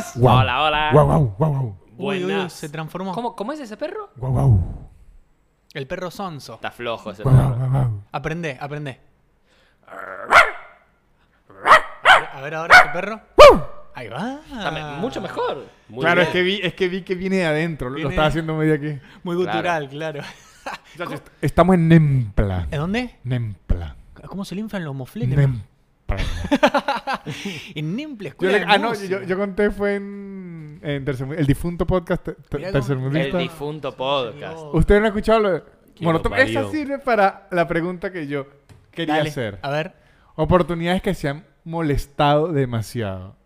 ¡Buenas! Guau. Hola, hola. Guau, guau, guau, guau. Uy, uy, uy, Buenas. se transformó. ¿Cómo, ¿Cómo es ese perro? Guau, guau. El perro sonso. Está flojo ese Guau, guau, perro. guau, guau. Aprende, aprende. A ver ahora ese perro. Ahí va. Está me- mucho mejor. Muy Claro, bien. es que, vi, es que vi que viene de adentro. Lo- Viene- Lo estaba haciendo medio aquí. Muy gutural, claro. Estamos en Nempla. ¿En dónde? Nempla. ¿Cómo se le inflan los mofletes? Nempla. En Nemple, Yo escuela le- de ah, no, yo, yo conté fue en, en Tercermu- el difunto podcast te- tercermundista. El difunto podcast. ¿Ustedes no han escuchado lo de Molotov? Esa sirve para la pregunta que yo quería Dale, hacer. A ver. Oportunidades que se han molestado demasiado.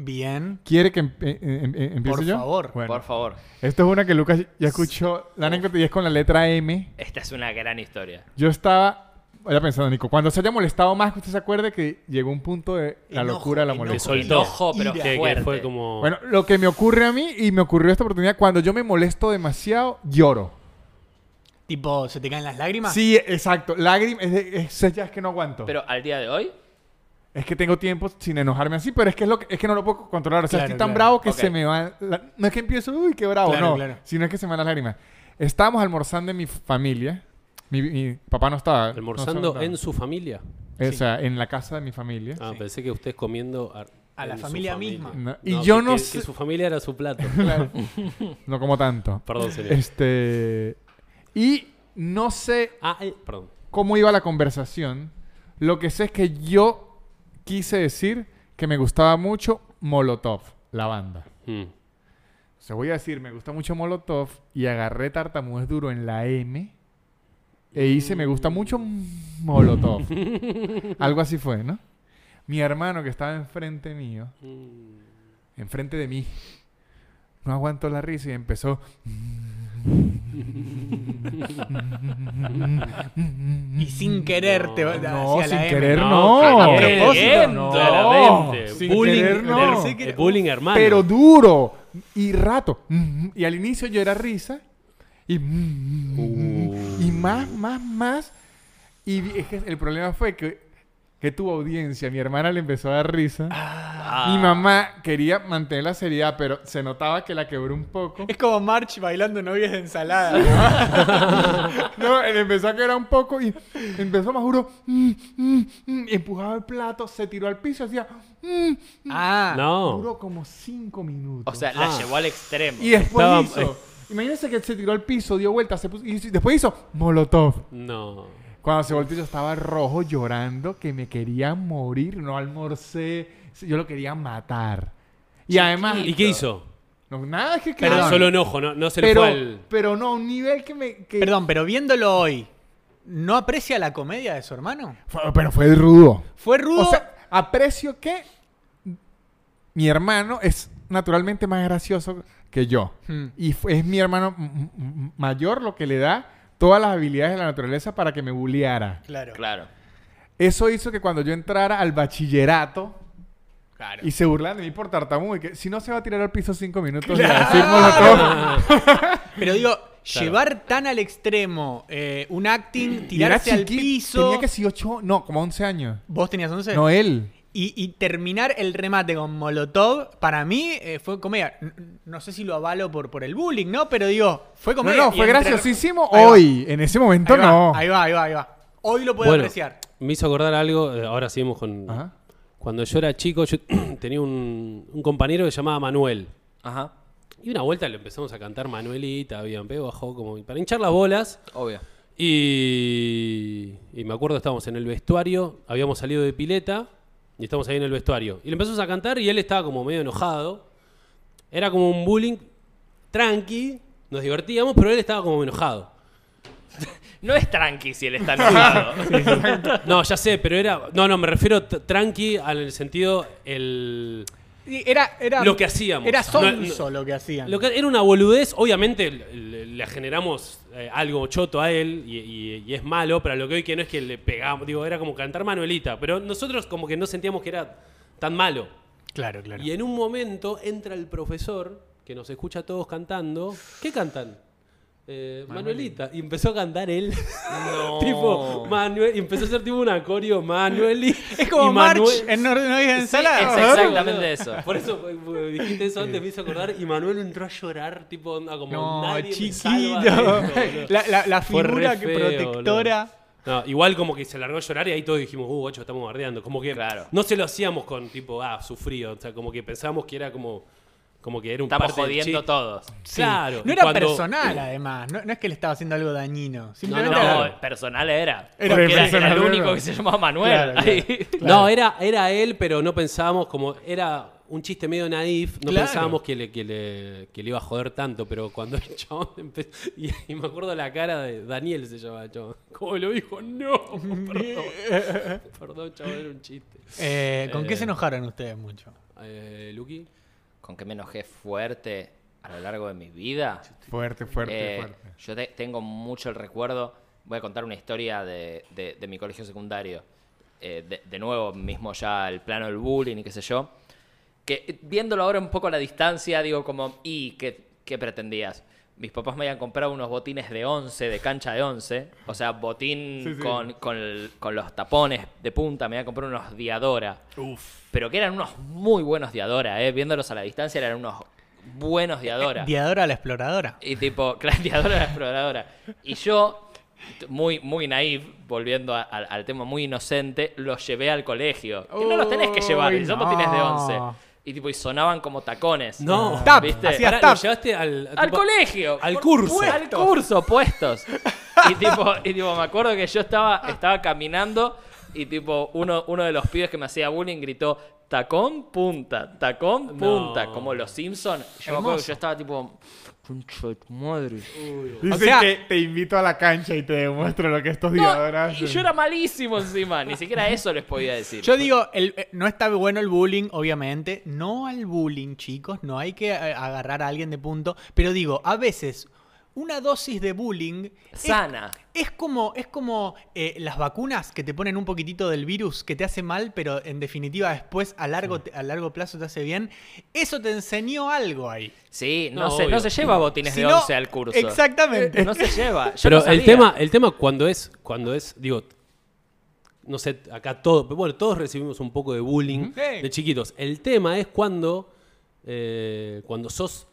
Bien. ¿Quiere que em- em- em- empiece Por yo? favor. Bueno, Por favor. esto es una que Lucas ya escuchó la anécdota y es con la letra M. Esta es una gran historia. Yo estaba, vaya pensando, Nico, cuando se haya molestado más, que usted se acuerde que llegó un punto de la Enojo, locura de la molestia. soltó. Enojo, pero. Que, fue como. Bueno, lo que me ocurre a mí y me ocurrió esta oportunidad, cuando yo me molesto demasiado, lloro. Tipo, ¿se te caen las lágrimas? Sí, exacto. Lágrimas, es, es- ya es que no aguanto. Pero al día de hoy, es que tengo tiempo sin enojarme así, pero es que es, lo que, es que no lo puedo controlar. O sea, Claro, estoy tan claro. bravo que se me va... la- no es que empiezo, uy, qué bravo, Claro, no. claro. Sino es que se me van las lágrimas. Estábamos almorzando en mi familia. Mi, mi papá no estaba. almorzando no estaba. en su familia. O sea, en la casa de mi familia. Ah, Sí. pensé que usted comiendo a, A la familia misma. No, y No, yo que- no que- sé... Que su familia era su plato. Claro. no como tanto. Perdón, señor. Este... Y no sé Ah, eh, perdón. cómo iba la conversación. Lo que sé es que yo quise decir que me gustaba mucho Molotov, la banda. Mm. O sea, voy a decir, me gusta mucho Molotov y agarré tartamudez duro en la M e hice, me gusta mucho Molotov. Algo así fue, ¿no? Mi hermano que estaba enfrente mío, enfrente de mí, no aguantó la risa y empezó... Y sin querer te va No, sin querer No, a propósito. Sin bullying, querer, no. Bullying hermano. Pero duro y rato. Y al inicio yo era risa. Y, y más, más, más. Y es que el problema fue que, que tuvo audiencia. Mi hermana le empezó a dar risa. Ah. Mi mamá quería mantener la seriedad, pero se notaba que la quebró un poco. Es como March bailando novias de ensalada. No, él empezó a quebrar un poco y empezó más duro. mm, mm, mm, empujaba el plato, se tiró al piso, hacía. mm, ah. No. Duró como cinco minutos. o sea, la Ah. llevó al extremo. y después Estaba- hizo. Imagínense que se tiró al piso, dio vuelta, se puso, y después hizo Molotov. No. Cuando se volteó yo estaba rojo llorando que me quería morir, no almorcé, yo lo quería matar. Y además... ¿Y qué hizo? No, nada, es que... Claro, Solo enojo, no, no se le pero, fue al. pero no, un nivel que me... que- Perdón, pero viéndolo hoy, ¿no aprecia la comedia de su hermano? Fue- pero fue rudo. Fue rudo. O sea, aprecio que mi hermano es naturalmente más gracioso que yo. Hmm. Y fue- es mi hermano mayor lo que le da todas las habilidades de la naturaleza para que me bulleara. claro. Claro. Eso hizo que cuando yo entrara al bachillerato Claro. y se burlan de mí por tartamudo y que si no se va a tirar al piso cinco minutos y a decir Molotov. Pero digo, llevar tan al extremo eh, un acting, Y era tirarse al piso. Tenía que si ocho, no, como 11 años. ¿Vos tenías 11? No él. Y, y terminar el remate con Molotov, para mí eh, fue comedia. No sé si lo avalo por, por el bullying, ¿no? Pero digo, fue No, comedia. no, y fue entre- graciosísimo Ahí va, hoy. En ese momento ahí va, no. Ahí va, ahí va, ahí va. Hoy lo puedo Bueno, apreciar. me hizo acordar algo. eh, Ahora seguimos con. Ajá. Cuando yo era chico, yo tenía un, un compañero que se llamaba Manuel. Ajá. Y una vuelta le empezamos a cantar Manuelita, bien, pego, bajó como para hinchar las bolas. Obvio. Y, y me acuerdo, estábamos en el vestuario, habíamos salido de pileta y estamos ahí en el vestuario. Y le empezamos a cantar y él estaba como medio enojado. Era como un bullying tranqui, nos divertíamos, pero él estaba como enojado. No es tranqui si él está enojado. No, ya sé, pero era... No, no, me refiero tranqui al sentido el... Era, era, Lo que hacíamos. Era sonso no. lo que hacían. Lo que era una boludez, obviamente le, le- le generamos eh, algo choto a él y, y- y es malo, pero lo que hoy que no es que le pegamos, digo, era como cantar Manuelita, pero nosotros como que no sentíamos que era tan malo. Claro, claro. Y en un momento entra el profesor que nos escucha a todos cantando. ¿Qué cantan? Eh, Manuelita. Y empezó a cantar él. No. tipo, Manuel. Y empezó a hacer tipo un acorio, Manueli. Es como y March Manuel- en No, no Sí, ensalada. es exactamente eso. Por eso eh, dijiste eso antes, me hizo acordar. Y Manuel entró a llorar, tipo, onda, como No, nadie me chiquito. salva esto. La, la- figura que feo, protectora. No, igual como que se largó a llorar y ahí todos dijimos, uh, ocho, estamos bardeando. Como que Claro. no se lo hacíamos con tipo, ah, sufrido. O sea, como que pensábamos que era como, como que era un Estamos parte del jodiendo chiste. todos. Sí. Claro. No y era cuando- personal, además. No, no es que le estaba haciendo algo dañino. Simplemente no, era- No, personal era. Era Porque era, personal, era el era. único que se llamaba Manuel. Claro, claro. Ahí. No, era, era él, pero no pensábamos como. Era un chiste medio naif. No Claro. pensábamos que le, que, le, que le iba a joder tanto. Pero cuando el chabón empezó. Y, y me acuerdo la cara de Daniel se llamaba el chabón. Como lo dijo, no, perdón. perdón, chabón, era un chiste. Eh, ¿Con qué Eh. se enojaron ustedes mucho? Eh, Luqui. Con que me enojé fuerte a lo largo de mi vida. Fuerte, fuerte, Eh, fuerte. Yo te- tengo mucho el recuerdo. Voy a contar una historia de, de- de mi colegio secundario. Eh, de, de nuevo, mismo ya el plano del bullying y qué sé yo. Que viéndolo ahora un poco a la distancia, digo como, ¿y qué, qué pretendías? Mis papás me habían comprado unos botines de 11, de cancha de 11. O sea, botín Sí, sí. Con, con el- con los tapones de punta. Me habían comprado unos Diadora. Pero que eran unos muy buenos Diadora, ¿eh? Viéndolos a la distancia eran unos buenos Diadora. Diadora la exploradora. Y tipo, gladiadora la exploradora. Y yo, muy, muy naif, volviendo a- al- al tema muy inocente, los llevé al colegio. Que no los tenés que llevar, Uy, son no. botines de 11. Y tipo, y sonaban como tacones. No. Tap, ¿Viste? hacías Pará, tap. lo llevaste al. Al colegio. al por curso. Al curso, puestos. Y tipo, y tipo, me acuerdo que yo estaba, estaba caminando y tipo, uno, uno de los pibes que me hacía bullying gritó, tacón, punta, tacón, punta, No. como los Simpsons. Yo me acuerdo que yo estaba tipo, concha de tu madre. Dicen o sea- que te invito a la cancha y te demuestro lo que estos No, diadoras y yo era malísimo encima, ni siquiera eso les podía decir. Yo digo, el- eh, no está bueno el bullying, obviamente. No al bullying, chicos. No hay que eh, agarrar a alguien de punto. Pero digo, a veces una dosis de bullying Sana. Es, como, es como eh, las vacunas que te ponen un poquitito del virus que te hace mal, pero en definitiva después a largo, a largo plazo te hace bien. Eso te enseñó algo ahí. Sí, no, No, se, no se lleva botines Si de no- 11 al curso. Exactamente. No se lleva. Yo Pero no el tema, el tema cuando es, cuando es, digo, no sé, acá todo, pero bueno, todos recibimos un poco de bullying Sí. de chiquitos. El tema es cuando, eh, cuando sos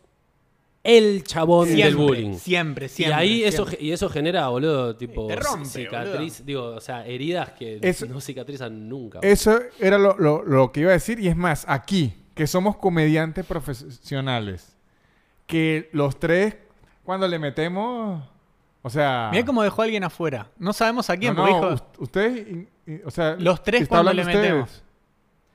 el chabón Siempre, del bullying. Siempre, y siempre. ahí eso, y eso genera, boludo, tipo Te rompe, cicatriz, digo, o sea, heridas que Eso- no cicatrizan nunca. Eso era lo, lo- lo que iba a decir. Y es más, aquí, que somos comediantes profesionales, que los tres, cuando le metemos, o sea... Mirá cómo dejó a alguien afuera. No sabemos a quién, No, no, dijo- ustedes, y- y- o sea... Los tres cuando le ustedes. metemos.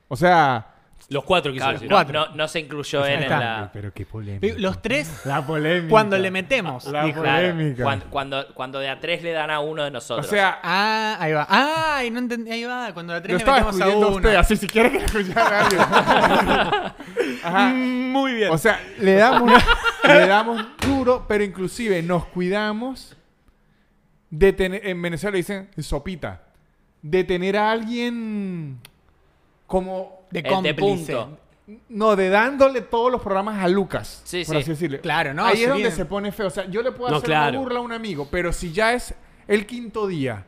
O sea... Los cuatro quiso Claro, decir. no, Cuatro. no- no se incluyó él en está. la... Pero qué polémica. los tres La polémica. cuando le metemos. La dijo. Claro, polémica. cuando, cuando, cuando de a tres le dan a uno de O nosotros. sea, Ah, ahí va. Ah, y no entendí. Ahí va. Cuando la lo tres le estaba metemos a a uno. usted, así si quiere que lo escuchara alguien. Ajá. Muy bien. O sea, le damos, le damos duro, pero inclusive nos cuidamos de tener, en Venezuela dicen sopita, de tener a alguien como, de punto. no, de dándole todos los programas a Lucas, Sí, por sí. así decirlo. Claro, no, Ahí es donde bien- se pone feo. O sea, yo le puedo No, hacer claro. una burla a un amigo, pero si ya es el quinto día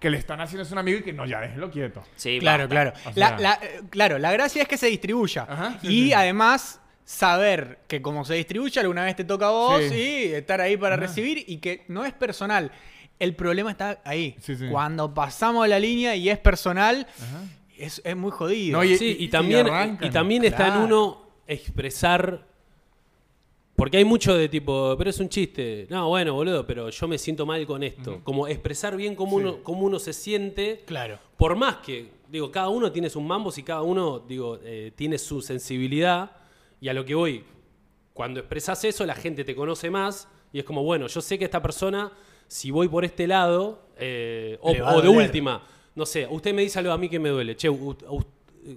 que le están haciendo es un amigo y que no, ya déjelo quieto. Sí, Claro, basta. claro. O La, sea- la- eh, claro, la gracia es que se distribuya. Ajá, y además saber que como se distribuye, alguna vez te toca a vos Sí. y estar ahí para recibir y que no es personal. El problema está ahí. Sí, sí. Cuando pasamos la línea y es personal, Ajá. Es, es muy jodido. No, y- Sí, y también, arrancan. y también está en uno expresar. Porque hay mucho de tipo, pero es un chiste. No, bueno, boludo, pero yo me siento mal con esto. Como expresar bien cómo, Sí. uno, cómo uno se siente. Claro. Por más que, digo, cada uno tiene sus mambos y cada uno, digo, eh, tiene su sensibilidad. Y a lo que voy, cuando expresas eso, la gente te conoce más. Y es como, bueno, yo sé que esta persona, si voy por este lado, eh, o, de última, no sé, usted me dice algo a mí que me duele. Che, u- u-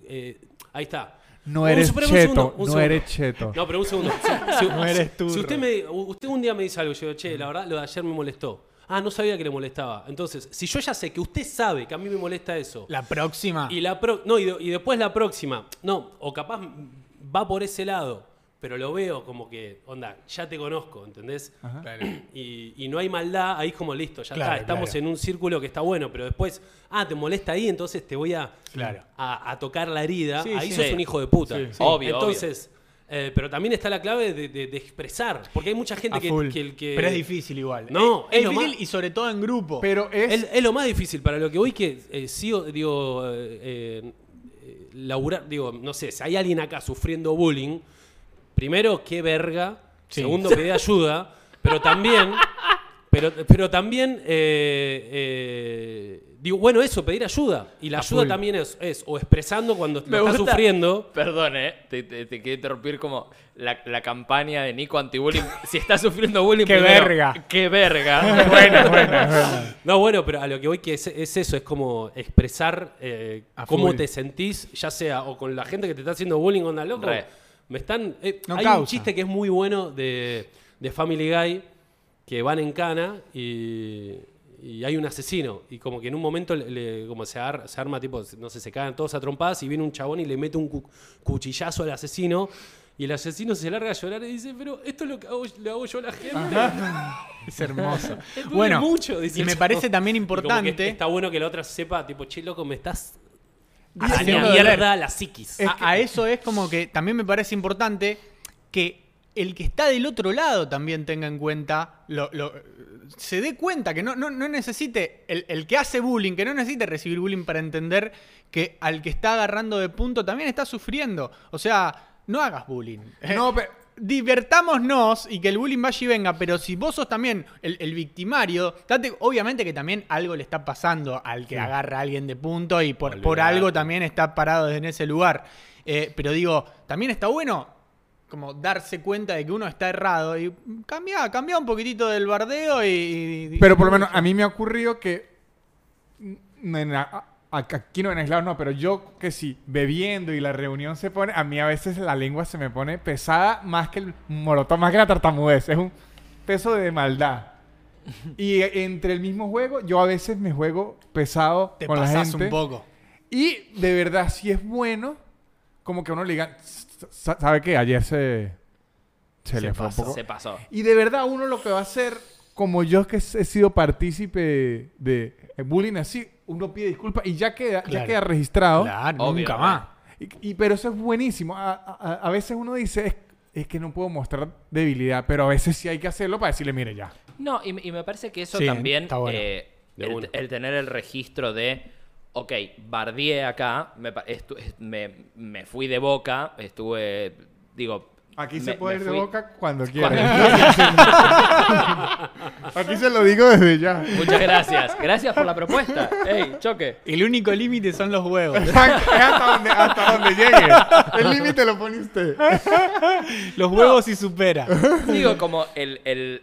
eh, ahí está. No eres un cheto, segundo, un no segundo. eres cheto. No, pero un segundo. Si, si- No eres si turro. usted, me, usted un día me dice algo, yo digo, che, la verdad, lo de ayer me molestó. Ah, no sabía que le molestaba. Entonces, si yo ya sé que usted sabe que a mí me molesta eso, La próxima. y la pro- no, y, de- y después la próxima, no, o capaz va por ese lado, pero lo veo como que, onda, ya te conozco, ¿entendés? Claro. Y, y no hay maldad, ahí es como listo, ya Claro, está, estamos claro. en un círculo que está bueno, pero después, ah, te molesta ahí, entonces te voy a, Claro. a, a tocar la herida, Sí, ahí sí. sos Sí. un hijo de puta. Sí, sí. Obvio, Entonces, eh, pero también está la clave de, de- de expresar, porque hay mucha gente A que, que, que- Pero es difícil igual. No, es, difícil más- y sobre todo en grupo. Pero es... Es, es lo más difícil para lo que voy que eh, sigo, digo, eh, eh, laburar, digo, no sé, si hay alguien acá sufriendo bullying, primero, qué verga, Sí. segundo, pedir ayuda, pero también, pero, pero también, eh, eh, digo, bueno, eso, pedir ayuda. Y la A ayuda full. también es, es o expresando cuando Me lo estás gusta- sufriendo. Perdón, eh. Te, te- te quiero interrumpir como la, la campaña de Nico anti-bullying. Si estás sufriendo bullying, ¡Qué primero, verga! ¡Qué verga! bueno, bueno, bueno. No, bueno, pero a lo que voy que es, es eso, es como expresar eh, cómo full. te sentís, ya sea o con la gente que te está haciendo bullying, onda loco. Re. Me están. eh, No hay un chiste que es muy bueno de, de Family Guy que van en cana y, y hay un asesino. Y como que en un momento le, le- como se, ar- se arma tipo, no sé, se cagan todos a trompadas y viene un chabón y le mete un cu- cuchillazo al asesino. Y el asesino se larga a llorar y dice, pero esto es lo que hago, le hago yo a la gente. Es hermoso. Bueno, mucho, dice y me parece también importante. está bueno que la otra sepa, tipo, che, loco, me estás Doler. mierda la psiquis. a, a eso es como que también me parece importante que el que está del otro lado también tenga en cuenta, lo- lo- se dé cuenta que no, no, no necesite, el, el que hace bullying, que no necesite recibir bullying para entender que al que está agarrando de punto también está sufriendo. O sea, no hagas bullying. No, pero... divertámonos y que el bullying vaya y venga, pero si vos sos también el, el victimario, date, obviamente que también algo le está pasando al que agarra a alguien de punto y por, por algo también está parado en ese lugar. Eh, pero digo, también está bueno como darse cuenta de que uno está errado y cambia, cambia un poquitito del bardeo y... y- Pero por lo menos a mí me ha ocurrido que. en la- a- aquí no en aislados no, pero yo que sí, bebiendo y la reunión se pone, a mí a veces la lengua se me pone pesada más que el molotov, más que la tartamudez. Es un peso de maldad. Y entre el mismo juego, yo a veces me juego pesado te con la gente. un poco. Y de verdad, si es bueno, como que a uno le diga, "S- ¿sabe qué? Ayer se, se, Se le fue pasó. un poco. Se pasó. Y de verdad uno lo que va a hacer, como yo que he sido partícipe de bullying así, uno pide disculpas y ya queda, ya queda registrado. Claro, Obvio, nunca más. Y, y- pero eso es buenísimo. A, a- a veces uno dice, es, es que no puedo mostrar debilidad, pero a veces sí hay que hacerlo para decirle, mire ya. No, y, me- y me parece que eso Sí, también, está bueno. eh, el, tener el registro de, ok, bardié acá, me, estu- me, me fui de boca, estuve, digo... Aquí me- se puede me ir de boca cuando quiera. Aquí se lo digo desde ya. Muchas gracias. Gracias por la propuesta. Ey, choque. El único límite son los huevos. Es hasta donde, hasta donde llegue. El límite lo pone usted. los huevos y supera. Digo, como el, el-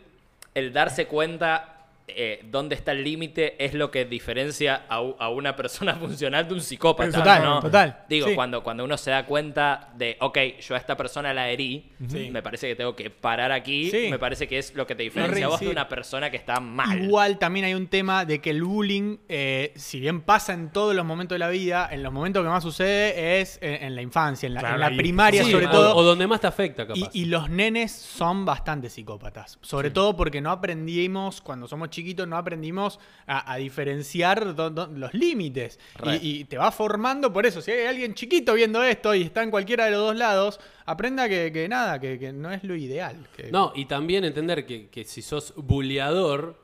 el darse cuenta eh, dónde está el límite es lo que diferencia a, una persona funcional de un psicópata. Total, ¿no? total. Digo, Sí. cuando, cuando uno se da cuenta de, ok, yo a esta persona la herí, Sí. me parece que tengo que parar aquí, Sí. me parece que es lo que te diferencia a vos de una persona que está mal. Igual también hay un tema de que el bullying, eh, si bien pasa en todos los momentos de la vida, en los momentos que más sucede es en, en la infancia, en la, Claro, en la ahí- primaria Sí, sobre o- todo. O, donde más te afecta, capaz. y, y los nenes son bastante psicópatas. Sobre todo porque no aprendimos, cuando somos chiquitos, no aprendimos a, a diferenciar do- do- los límites. Y, y te va formando por eso. Si hay alguien chiquito viendo esto y está en cualquiera de los dos lados, aprenda que, que nada, que, que no es lo ideal. que- No, y también entender que, que si sos bulleador,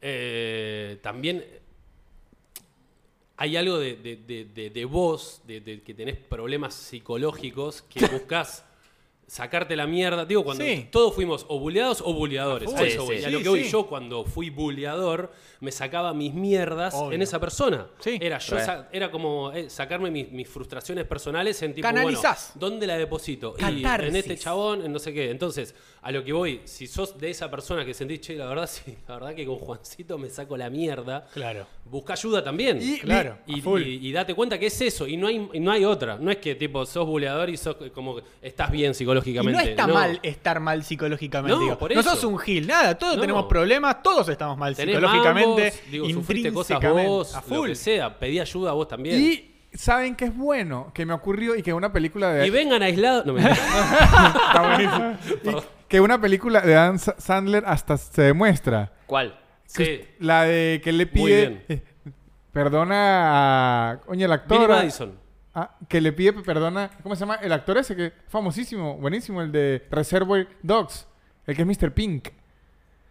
eh, también hay algo de, de- de- vos, de que tenés problemas psicológicos, que buscas sacarte la mierda. Digo, cuando Sí. todos fuimos o bulleados o bulleadores. A A eso voy. Sí, Y a lo que sí. yo cuando fui bulleador, me sacaba mis mierdas Obvio. en esa persona. Sí. Era, yo era como eh, sacarme mis, mis frustraciones personales en tipo, Canalizás. bueno, ¿dónde la deposito? Y en este chabón, en no sé qué. Entonces, a lo que voy, si sos de esa persona que sentís, che, la verdad, sí, la verdad que con Juancito me saco la mierda, Claro. busca ayuda también. Y- Claro. Y, date cuenta que es eso, y no hay, y no hay otra. No es que tipo sos buleador y sos como que estás bien Y psicológicamente. no está mal estar mal psicológicamente. No, digo. por no eso. sos un gil, nada, todos No. tenemos problemas, todos estamos mal Tenés psicológicamente. mambos, digo, sufriste cosas vos, a lo full. que sea, pedí ayuda a vos también. Y ¿saben qué es bueno? Que me ocurrió y que una película de... Y vengan aislados. No, me Está buenísimo. Que una película de Dan Sa- Sandler hasta se demuestra. ¿Cuál? Sí. La de que le Muy pide... bien. eh, Perdona a... Coño, el actor... Billy Madison. ah, que le pide perdona... ¿Cómo se llama? El actor ese que es famosísimo, buenísimo, el de Reservoir Dogs. El que es Mr. Pink.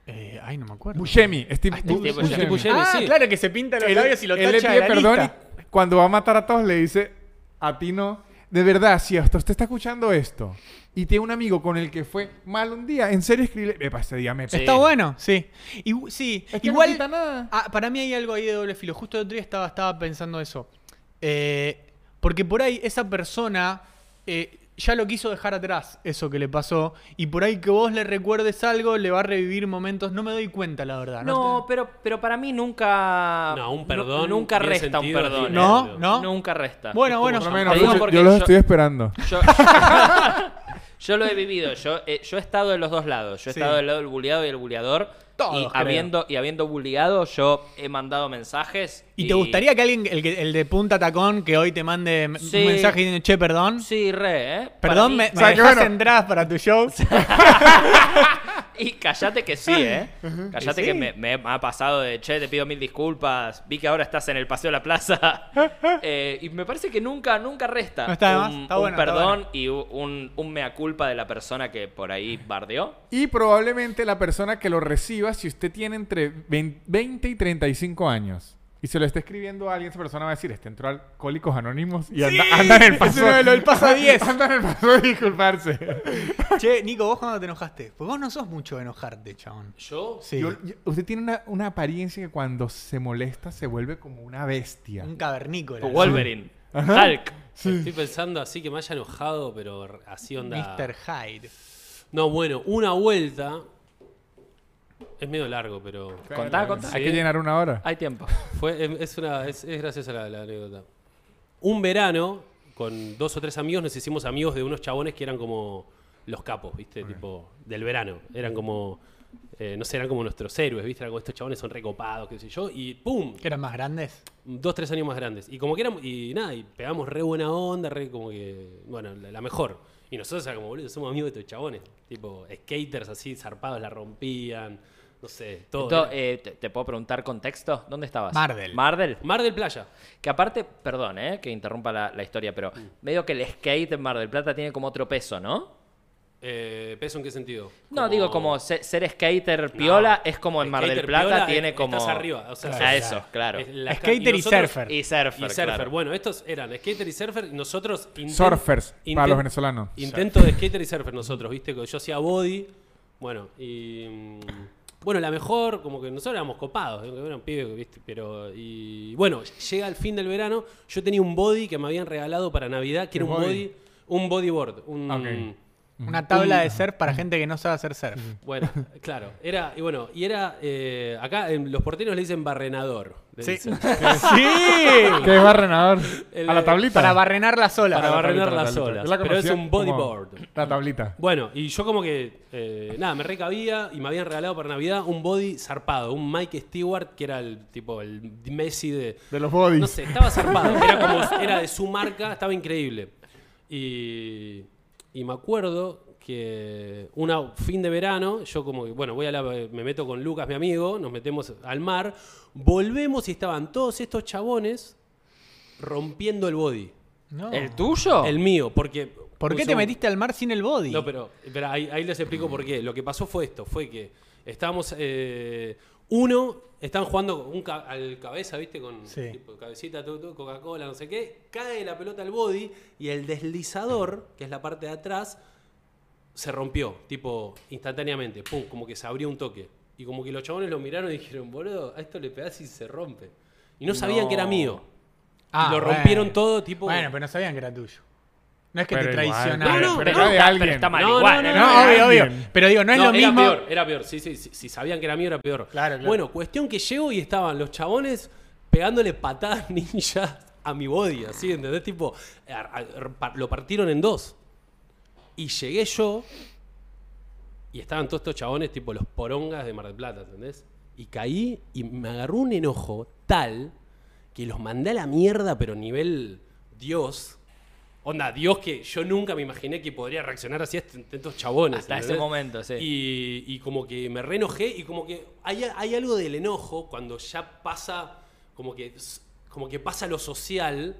Eh, ay, no me acuerdo. Buscemi. Steve, Ah, Steve Bu- Buscemi. Steve Buscemi, ah, sí. claro, que se pinta los Él- labios y lo él le tacha de pide perdón y cuando va a matar a todos le dice a ti no. De verdad, si hasta usted está escuchando esto y tiene un amigo con el que fue mal un día, en serio escribe, epa, ese día me Sí. Está bueno, sí. Sí, Es que no igual. quita nada. ah, para mí hay algo ahí de doble filo. Justo el otro día estaba, estaba pensando eso. Eh, porque por ahí esa persona eh, ya lo quiso dejar atrás, eso que le pasó. Y por ahí que vos le recuerdes algo, le va a revivir momentos. No me doy cuenta, la verdad. No, te- pero, pero para mí nunca. No, un perdón nunca resta un perdón. No, sentido. no. Nunca resta. Bueno, bueno. Por lo Te menos, digo yo- porque yo los yo- estoy esperando. Yo, yo lo he vivido. Yo, eh, yo he estado de los dos lados. Yo he Sí. estado del lado del buleado y el buleador. Todos, y creo. habiendo, y habiendo buleado, yo he mandado mensajes. ¿Y te gustaría que alguien, el, que- el de punta tacón, que hoy te mande m- Sí. un mensaje diciendo, che, perdón? Sí, re, ¿eh? Para Perdón, mí- me, me ¿Sabes qué dejás bueno? entradas para tu show. Y callate que sí, ¿eh? Callate que me, me ha pasado de, che, te pido mil disculpas, vi que ahora estás en el Paseo de la Plaza. Eh, y me parece que nunca, nunca resta No está un, está un bueno, está perdón bueno. y un, un mea culpa de la persona que por ahí bardeó. Y probablemente la persona que lo reciba, si usted tiene entre 20 y 35 años y se lo está escribiendo a alguien, esa persona va a decir, este entró a Alcohólicos Anónimos y anda, anda en el paso. el paso 10. anda en el paso de disculparse. che, Nico, ¿vos cuándo te enojaste? Porque vos no sos mucho de enojarte, chabón. Yo, Sí. Yo- yo- usted tiene una, una apariencia que cuando se molesta se vuelve como una bestia. Un cavernícola. O Wolverine, Hulk. estoy pensando así que me haya enojado, pero así onda. Mr. Hyde. No, bueno, una vuelta. Es medio largo, pero. Contá, contá. Hay que llenar una hora. Hay tiempo. Fue, em, es, una, es, es graciosa la, la anécdota. Un verano, con dos o tres amigos, nos hicimos amigos de unos chabones que eran como los capos, ¿viste? Tipo, del verano. Eran como, eh, no sé, eran como nuestros héroes, ¿viste? Eran como estos chabones son recopados, qué sé yo. Y ¡pum! ¿Que eran más grandes? Dos, tres años más grandes. Y como que éramos, y nada, y pegamos re buena onda, re como que, bueno, la, la mejor. Y nosotros era como, boludo, somos amigos de estos chabones. Tipo, skaters así, zarpados, la rompían, no sé, todo. Entonces, eh, te, te puedo preguntar contexto? ¿Dónde estabas? Mardel. Mardel. Mar del Playa. Que aparte, perdón, ¿eh? que interrumpa la, la historia, pero Mm. medio que el skate en Mar del Plata tiene como otro peso, ¿no? Eh, ¿Peso en qué sentido? No, digo como se- ser skater piola No. es como en Mar del Plata piola tiene es- como... Estás arriba. O sea, A sos- eso, claro. la- Skater y nosotros- surfer. Y surfer, Y surfer. claro. Bueno, estos eran skater y surfer y nosotros... Surfers, para los venezolanos. Intento de skater y surfer nosotros, ¿viste? Que Yo hacía body. Bueno, y... Bueno, la mejor, como que nosotros éramos copados, ¿eh? eran pibes, ¿viste? Pero... Y bueno, llega el fin del verano, yo tenía un body que me habían regalado para Navidad, que era ¿Qué un body? body... Un bodyboard. Un, Ok. Una tabla de surf para gente que no sabe hacer surf. Bueno, claro, era, y bueno, y era, eh, acá en los porteños le dicen barrenador. le Sí. dicen. ¡Sí! ¿Qué es barrenador? El- a la tablita. Para barrenar las olas. Para la barrenar las olas. Yo la Pero es conocía un como bodyboard. La tablita. Bueno, y yo como que, eh, nada, me recabía y me habían regalado para Navidad un body zarpado, un Mike Stewart, que era el tipo, el Messi de... De los bodies. No sé, estaba zarpado, era, como, era de su marca, estaba increíble. Y, y me acuerdo que una fin de verano, yo como que, bueno, voy a la, me meto con Lucas, mi amigo, nos metemos al mar, volvemos y estaban todos estos chabones rompiendo el body. No. ¿El tuyo? El mío, porque... ¿Por qué son- te metiste al mar sin el body? no, pero, pero ahí, ahí les explico por qué. Lo que pasó fue esto, fue que estábamos... eh, uno, estaban jugando un ca- al cabeza, ¿viste? Con Sí. tipo, cabecita, Coca-Cola, no sé qué. Cae la pelota al body y el deslizador, que es la parte de atrás, se rompió, tipo, instantáneamente. Pum, como que se abrió un toque. Y como que los chabones lo miraron y dijeron, boludo, a esto le pegás y se rompe. Y no sabían que era mío. Ah, y lo bueno. rompieron todo, tipo... Bueno, pero no sabían que era tuyo. No es que Pero te. No, no, pero era de está, alguien. pero está mal No, igual. no. No, obvio, obvio. Pero digo, no es No, lo era mismo. peor, era peor. Sí, sí, sí, si sabían que era mío era peor. Claro, claro. Bueno, cuestión que llego y estaban los chabones pegándole patadas ninjas a mi body, así, ¿entendés? Tipo, a- a- pa- lo partieron en dos. Y llegué yo y estaban todos estos chabones, tipo los porongas de Mar del Plata, ¿entendés? Y caí y me agarró un enojo tal que los mandé a la mierda, pero nivel Dios. Onda, Dios que yo nunca me imaginé que podría reaccionar así a estos chabones. Hasta ese momento, sí. Y, y como que me reenojé y como que hay, hay algo del enojo cuando ya pasa, como que, como que pasa lo social,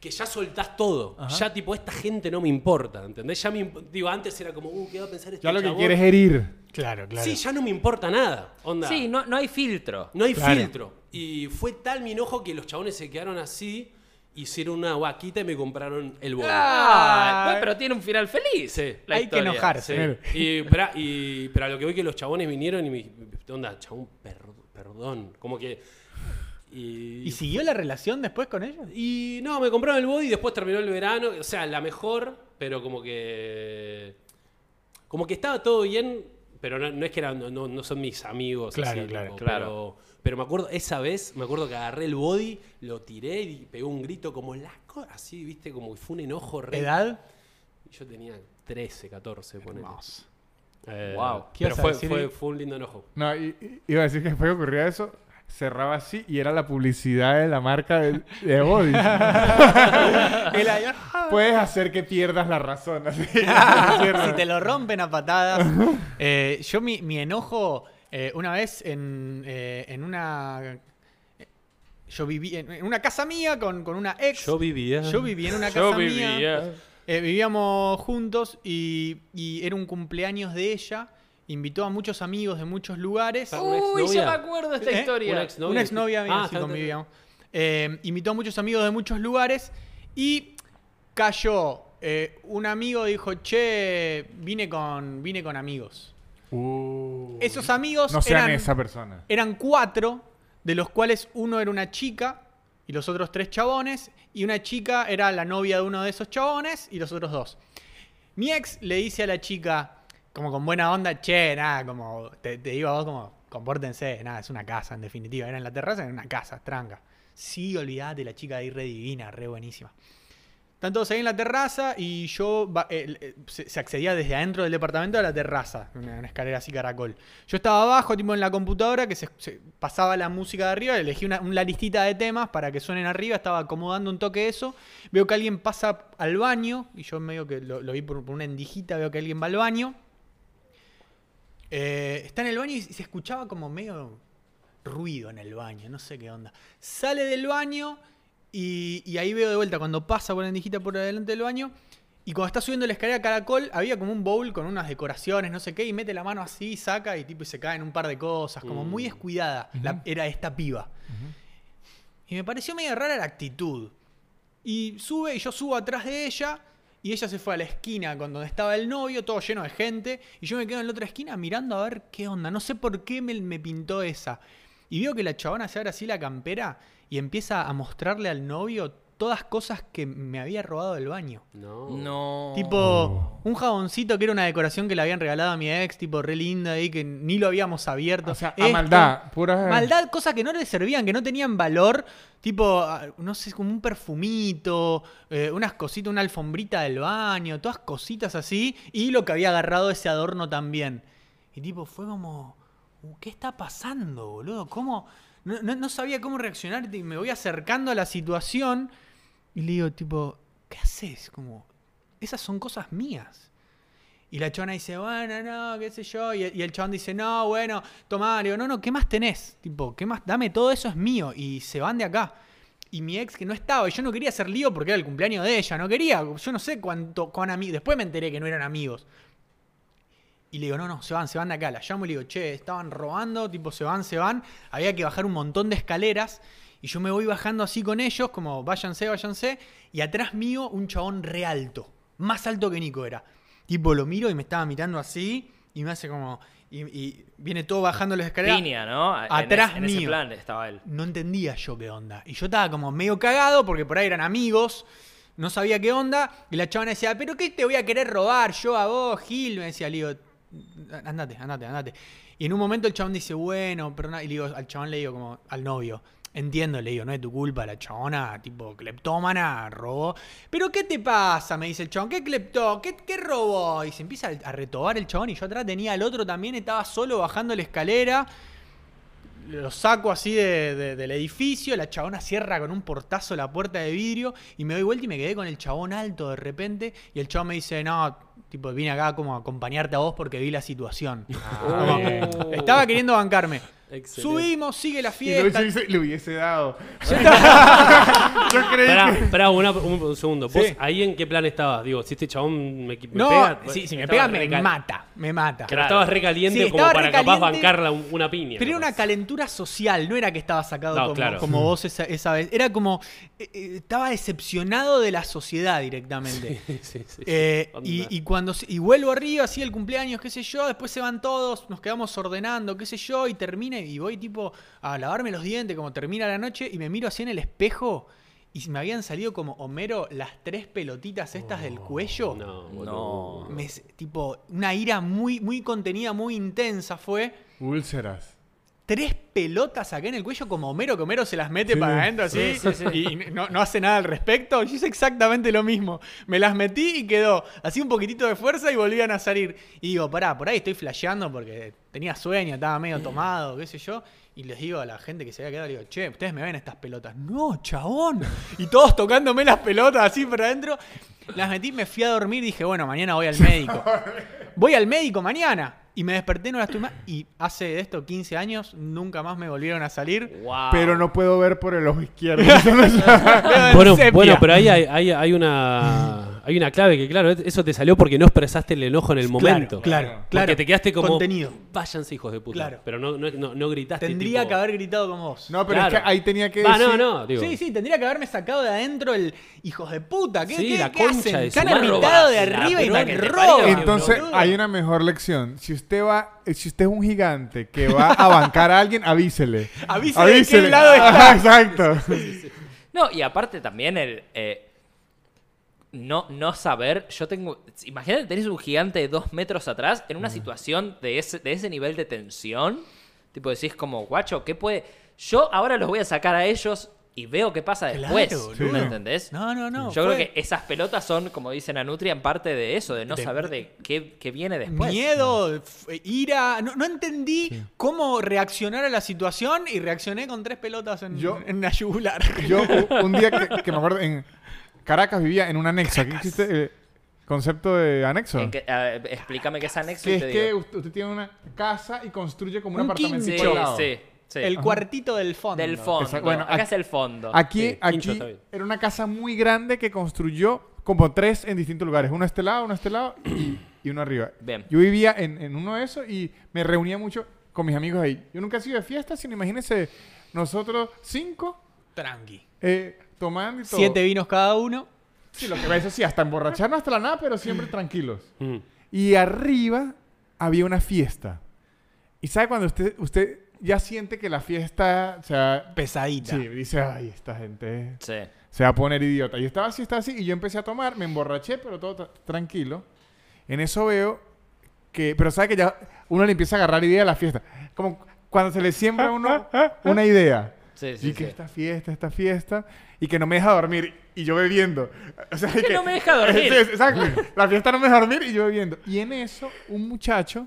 que ya soltás todo. Ya tipo, esta gente no me importa, ¿entendés? Ya me, imp- digo, antes era como, uh, ¿qué va a pensar este Ya lo que quieres es herir. Claro, claro. Sí, ya no me importa nada. Onda. Sí, no, no hay filtro. No hay Claro. filtro. Y fue tal mi enojo que los chabones se quedaron así, hicieron una vaquita y me compraron el boli. Ah, bueno, pero tiene un final feliz. Sí. la Hay que enojarse. Sí. Y, pero, y- pero a lo que voy que los chabones vinieron y me onda, chabón, per- perdón. Como que. Y, ¿Y siguió la relación después con ellos? y no, me compraron el body y después terminó el verano. O sea, la mejor, pero como que. Como que estaba todo bien, pero no, no es que eran, no, no- no son mis amigos. Claro, así, claro, tipo, claro. Pero, pero me acuerdo, esa vez, me acuerdo que agarré el body, lo tiré y pegó un grito como laco, así, viste, como que fue un enojo re. ¿Edad? Yo tenía 13, 14, ponele. Eh, Wow. ¿Qué Pero fue, fue, fue un lindo enojo. No, y- y- iba a decir que después que ocurría eso, cerraba así y era la publicidad de la marca de, de Body. Ahí, Puedes hacer que pierdas la razón. así. si te lo rompen a patadas. Eh, yo mi, mi enojo, eh, una vez en, eh, en una... Yo viví en, en una casa mía con, con una ex. Yo vivía. Yo viví en una Yo casa mía. vivía. Eh, vivíamos juntos y, y era un cumpleaños de ella. Invitó a muchos amigos de muchos lugares. ¿Una Uy, ya me acuerdo de esta ¿Eh? historia. Una exnovia. Una exnovia mía, Ah, sí, convivíamos. Eh, invitó a muchos amigos de muchos lugares y cayó. eh, un amigo dijo, che, vine con, vine con amigos. Uh, Esos amigos no sean eran, esa persona. eran cuatro, de los cuales uno era una chica y los otros tres chabones, y una chica era la novia de uno de esos chabones y los otros dos. Mi ex le dice a la chica, como con buena onda, che, nada, como te, te digo a vos como, compórtense, nada, es una casa en definitiva, era en la terraza, era una casa, tranca. Sí, olvidate, la chica ahí re divina, re buenísima. Están todos ahí en la terraza y yo eh, eh, se, accedía desde adentro del departamento a la terraza, una, escalera así caracol. Yo estaba abajo, tipo en la computadora, que se, pasaba la música de arriba, elegí una, una listita de temas para que suenen arriba, estaba acomodando un toque eso. Veo que alguien pasa al baño, y yo medio que lo, vi por, por una endijita, veo que alguien va al baño. Eh, está en el baño y se escuchaba como medio ruido en el baño, no sé qué onda. Sale del baño y, y ahí veo de vuelta cuando pasa por la endijita por delante del baño. Y cuando está subiendo la escalera caracol, había como un bowl con unas decoraciones, no sé qué, y mete la mano así, saca y tipo y se caen un par de cosas, como muy descuidada la- era esta piba. Y me pareció medio rara la actitud. Y sube, y yo subo atrás de ella, y ella se fue a la esquina con donde estaba el novio, todo lleno de gente, y yo me quedo en la otra esquina mirando a ver qué onda. No sé por qué me, me pintó esa. Y veo que la chabona se abre así la campera y empieza a mostrarle al novio todas cosas que me había robado del baño. No. No. Tipo, un jaboncito que era una decoración que le habían regalado a mi ex, tipo re linda ahí, que ni lo habíamos abierto. O sea, a maldad, pura... Maldad, cosas que no le servían, que no tenían valor, tipo, ah, no sé, como un perfumito, eh, unas cositas, una alfombrita del baño, todas cositas así, y lo que había agarrado ese adorno también. Y tipo, fue como, uh, ¿qué está pasando, boludo? ¿Cómo? No, no- no sabía cómo reaccionar y me voy acercando a la situación y le digo, tipo, ¿qué haces? Como, esas son cosas mías. Y la chabona dice, bueno, no, qué sé yo. Y, el chabón dice, no, bueno, tomá. Le digo, no, no, ¿qué más tenés? Tipo, ¿qué más? Dame todo eso, es mío. Y se van de acá. Y mi ex que no estaba, y yo no quería hacer lío porque era el cumpleaños de ella, no quería, yo no sé cuánto, cuán amigos. Después me enteré que no eran amigos. Y le digo, no, no, se van, se van de acá. La llamo y le digo, che, estaban robando, tipo, se van, se van. Había que bajar un montón de escaleras. Y yo me voy bajando así con ellos, como váyanse, váyanse. Y atrás mío, un chabón re alto. Más alto que Nico era. Tipo, lo miro y me estaba mirando así. Y me hace como. Y, y viene todo bajando las escaleras. Piña, ¿no? En Atrás en ese mío. plan estaba él. No entendía yo qué onda. Y yo estaba como medio cagado porque por ahí eran amigos. No sabía qué onda. Y la chavana decía, ¿pero qué te voy a querer robar yo a vos, Gil? Me decía, le digo, andate, andate, andate. Y en un momento el chabón dice, bueno, perdona. Y le digo, al chabón le digo como al novio. Entiendo, le digo, no es tu culpa, la chabona, tipo, cleptómana, robó. ¿Pero qué te pasa? Me dice el chabón, ¿qué cleptó? ¿Qué, qué robó? Y se empieza a retobar el chabón y yo atrás tenía al otro también, estaba solo bajando la escalera lo saco así de- del edificio, la chabona cierra con un portazo la puerta de vidrio y me doy vuelta y me quedé con el chabón alto de repente y el chabón me dice, no, tipo, vine acá como a acompañarte a vos porque vi la situación. Como, bien. Estaba queriendo bancarme. Excelente. Subimos, sigue la Y lo fiesta. hubiese- le hubiese dado. Yo creí Esperá, que... esperá una- un, un segundo. ¿Vos Sí. ahí en qué plan estabas? Digo, si este chabón me, me No, pega. sí, si me pega me recal- mata, me mata. Pero estabas recaliente Sí, como estaba para capaz recaliente, bancarla un- una piña. Pero era una capaz. calentura social, no era que estaba sacado No, como, claro. como vos esa, esa vez. Era como. eh, eh, estaba decepcionado de la sociedad directamente. Sí, sí, sí. Eh, y, y cuando y vuelvo arriba, así el cumpleaños, qué sé yo, después se van todos, nos quedamos ordenando, qué sé yo, y termina y voy tipo a lavarme los dientes, como termina la noche, y me miro así en el espejo y me habían salido como Homero las tres pelotitas estas del cuello. No, No. Me- tipo, una ira muy, muy contenida, muy intensa fue. Úlceras. Tres pelotas acá en el cuello como Homero, que Homero se las mete Sí. para adentro así y no, no hace nada al respecto. Yo hice exactamente lo mismo. Me las metí y quedó así un poquitito de fuerza y volvían a salir. Y digo, pará, por ahí estoy flasheando porque tenía sueño, estaba medio tomado, qué sé yo. Y les digo a la gente que se había quedado, le digo, che, ustedes me ven estas pelotas. No, chabón. Y todos tocándome las pelotas así para adentro. Las metí, me fui a dormir y dije, bueno, mañana voy al médico. Voy al médico mañana. Y me desperté, no las tuve más. Y hace de esto 15 años, nunca más me volvieron a salir. Wow. Pero no puedo ver por el ojo izquierdo. Bueno, pero ahí hay, hay, hay una hay una clave que claro, eso te salió porque no expresaste el enojo en el Claro, momento. Claro, Porque claro. Porque te quedaste como Contenido. váyanse hijos de puta. Claro. Pero no, no, no, no gritaste. Tendría tipo, que haber gritado como vos. No, pero es que ahí tenía que decir... no, no, digo. Sí, sí, tendría que haberme sacado de adentro el hijos de puta. ¿Qué, Sí, qué- la qué concha hacen? de su de arriba y me roban. Entonces hay una mejor lección. Si usted va, si usted es un gigante que va a bancar a alguien, avísele. Avísele de qué lado está. Ajá, exacto. No, y aparte también el. eh, no, no saber. Yo tengo. Imagínate, tenés un gigante de dos metros atrás en una situación de ese, de ese nivel de tensión. Tipo, decís como, guacho, ¿qué puede.? Yo ahora los voy a sacar a ellos y veo qué pasa después. Claro. ¿Me entendés? No, no, no. Yo fue creo que esas pelotas son, como dicen a Nutria, en parte de eso, de no De- saber de qué, qué viene después. Miedo, ira. No, no entendí cómo reaccionar a la situación y reaccioné con tres pelotas en, Yo- en la yugular. Yo un día que, que me acuerdo en Caracas vivía en un anexo. Aquí existe el concepto de anexo. En que- a ver, explícame qué es anexo Que y es te que digo. usted, usted tiene una casa y construye como un, Un apartamento Sí, sí, sí. el cuartito del fondo. Del fondo. Exacto. Bueno, Acá aquí- es el fondo. Aquí, Sí, aquí quincho está bien. era una casa muy grande que construyó como tres en distintos lugares. Uno a este lado, uno a este lado y, y uno arriba. Bien. Yo vivía en, en uno de esos y me reunía mucho con mis amigos ahí. Yo nunca he sido de fiesta, sino imagínense nosotros cinco Tranqui. eh, tomando y todo. Siete vinos cada uno. Sí, lo que va eso sí, hasta emborracharnos hasta la nada, pero siempre tranquilos. Mm. Y arriba había una fiesta. Y sabe cuando usted, usted ya siente que la fiesta, o sea, Pesadita. sí, dice, ay, esta gente Sí. se va a poner idiota. Y estaba así, estaba así, y yo empecé a tomar, me emborraché, pero todo tra- tranquilo. En eso veo que, pero sabe que ya uno le empieza a agarrar idea a la fiesta. Como cuando se le siembra a uno una idea. Sí, sí, y que sí. esta fiesta, esta fiesta, y que no me deja dormir, y yo bebiendo. O sea, Que no me deja dormir. Sí, exacto. La fiesta no me deja dormir y yo bebiendo. Y en eso, un muchacho,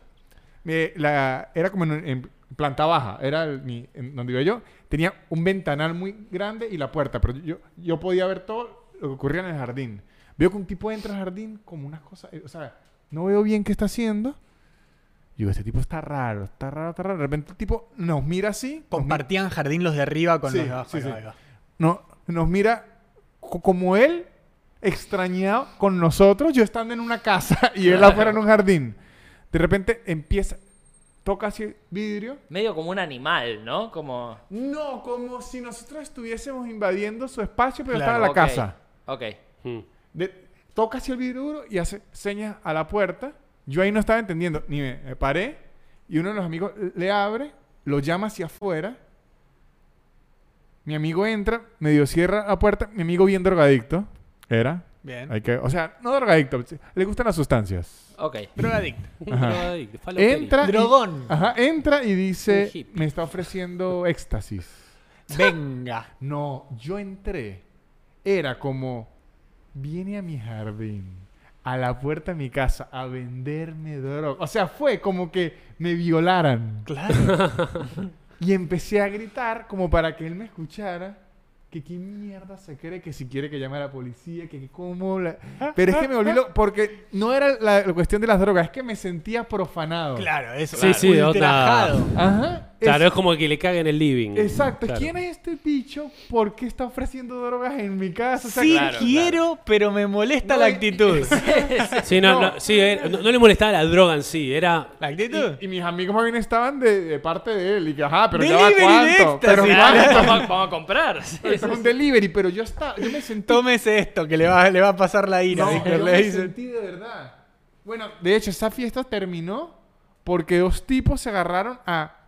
me- la, era como en, en planta baja, era el- mi- en donde iba yo, tenía un ventanal muy grande y la puerta, pero yo, yo podía ver todo lo que ocurría en el jardín. Veo que un tipo entra al jardín como unas cosas, eh, o sea, no veo bien qué está haciendo. Y digo, este tipo está raro, está raro, está raro. De repente el tipo nos mira así. Compartían jardín los de arriba con Sí, los de abajo. sí, sí. no, nos mira co- como él, extrañado con nosotros, yo estando en una casa y él afuera en un jardín. De repente empieza, toca así el vidrio. Medio como un animal, ¿no? Como. No, como si nosotros estuviésemos invadiendo su espacio, pero Claro, estaba en la casa. Ok. Mm. De- toca así el vidrio duro y hace señas a la puerta. Yo ahí no estaba entendiendo, ni me, me paré. Y uno de los amigos le abre, lo llama hacia afuera. Mi amigo entra, medio cierra la puerta. Mi amigo bien drogadicto. Era. Bien. Hay que, o sea, no drogadicto, le gustan las sustancias. Ok. Drogadicto. Ajá. Drogadicto, faloperio. Entra y, Drogón. ajá, entra y dice, hippie. me está ofreciendo éxtasis. Venga. No, yo entré. Era como, viene a mi jardín, a la puerta de mi casa, a venderme droga. O sea, fue como que me violaran. Claro. Y empecé a gritar como para que él me escuchara. Que qué mierda se cree que si quiere que llame a la policía, que, que cómo la... Pero es que me volví lo... Porque no era la, la cuestión de las drogas, es que me sentía profanado. Claro, eso. Sí, sí, de ultrajado. Ajá. Claro, es- es como que le caga en el living. Exacto. Claro. ¿Quién es este bicho? ¿Por qué está ofreciendo drogas en mi casa? O sea, Sí claro, quiero, pero me molesta No, la actitud. Sí, no, No. no, sí, no, no le molestaba la droga en sí, era... ¿La actitud? Y, y mis amigos más bien estaban de, de parte de él. Y que, ajá, pero ya va cuánto. Pero vamos, a- vamos a comprar. Sí, es un delivery, pero yo estaba, yo me sentí. Tómese esto, que le va, le va a pasar la ira. No, Víctor, yo le me dice. sentí de verdad. Bueno, de hecho, esa fiesta terminó porque dos tipos se agarraron a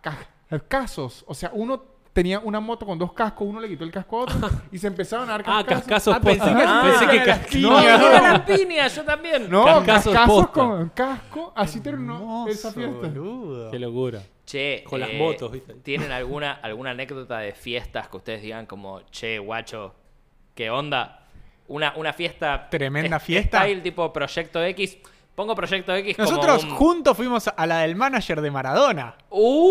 casos. O sea, uno tenía una moto con dos cascos, uno le quitó el casco a otro y se empezaron a dar Ah, cascazos. Ah, pensé que- Ah, Pensé que las cas- piñas. No, ¡Mira no. las piñas! Yo también. No, Cascazos cascazos con casco. Así terminó esa fiesta. boludo. Qué locura. Che, Con las eh, motos, ¿viste? ¿Tienen alguna, alguna anécdota de fiestas que ustedes digan como, che, guacho, qué onda? Una, una fiesta... Tremenda es- fiesta. Style tipo Proyecto X. Pongo Proyecto X Nosotros como un... juntos fuimos a la del manager de Maradona. ¡Uh!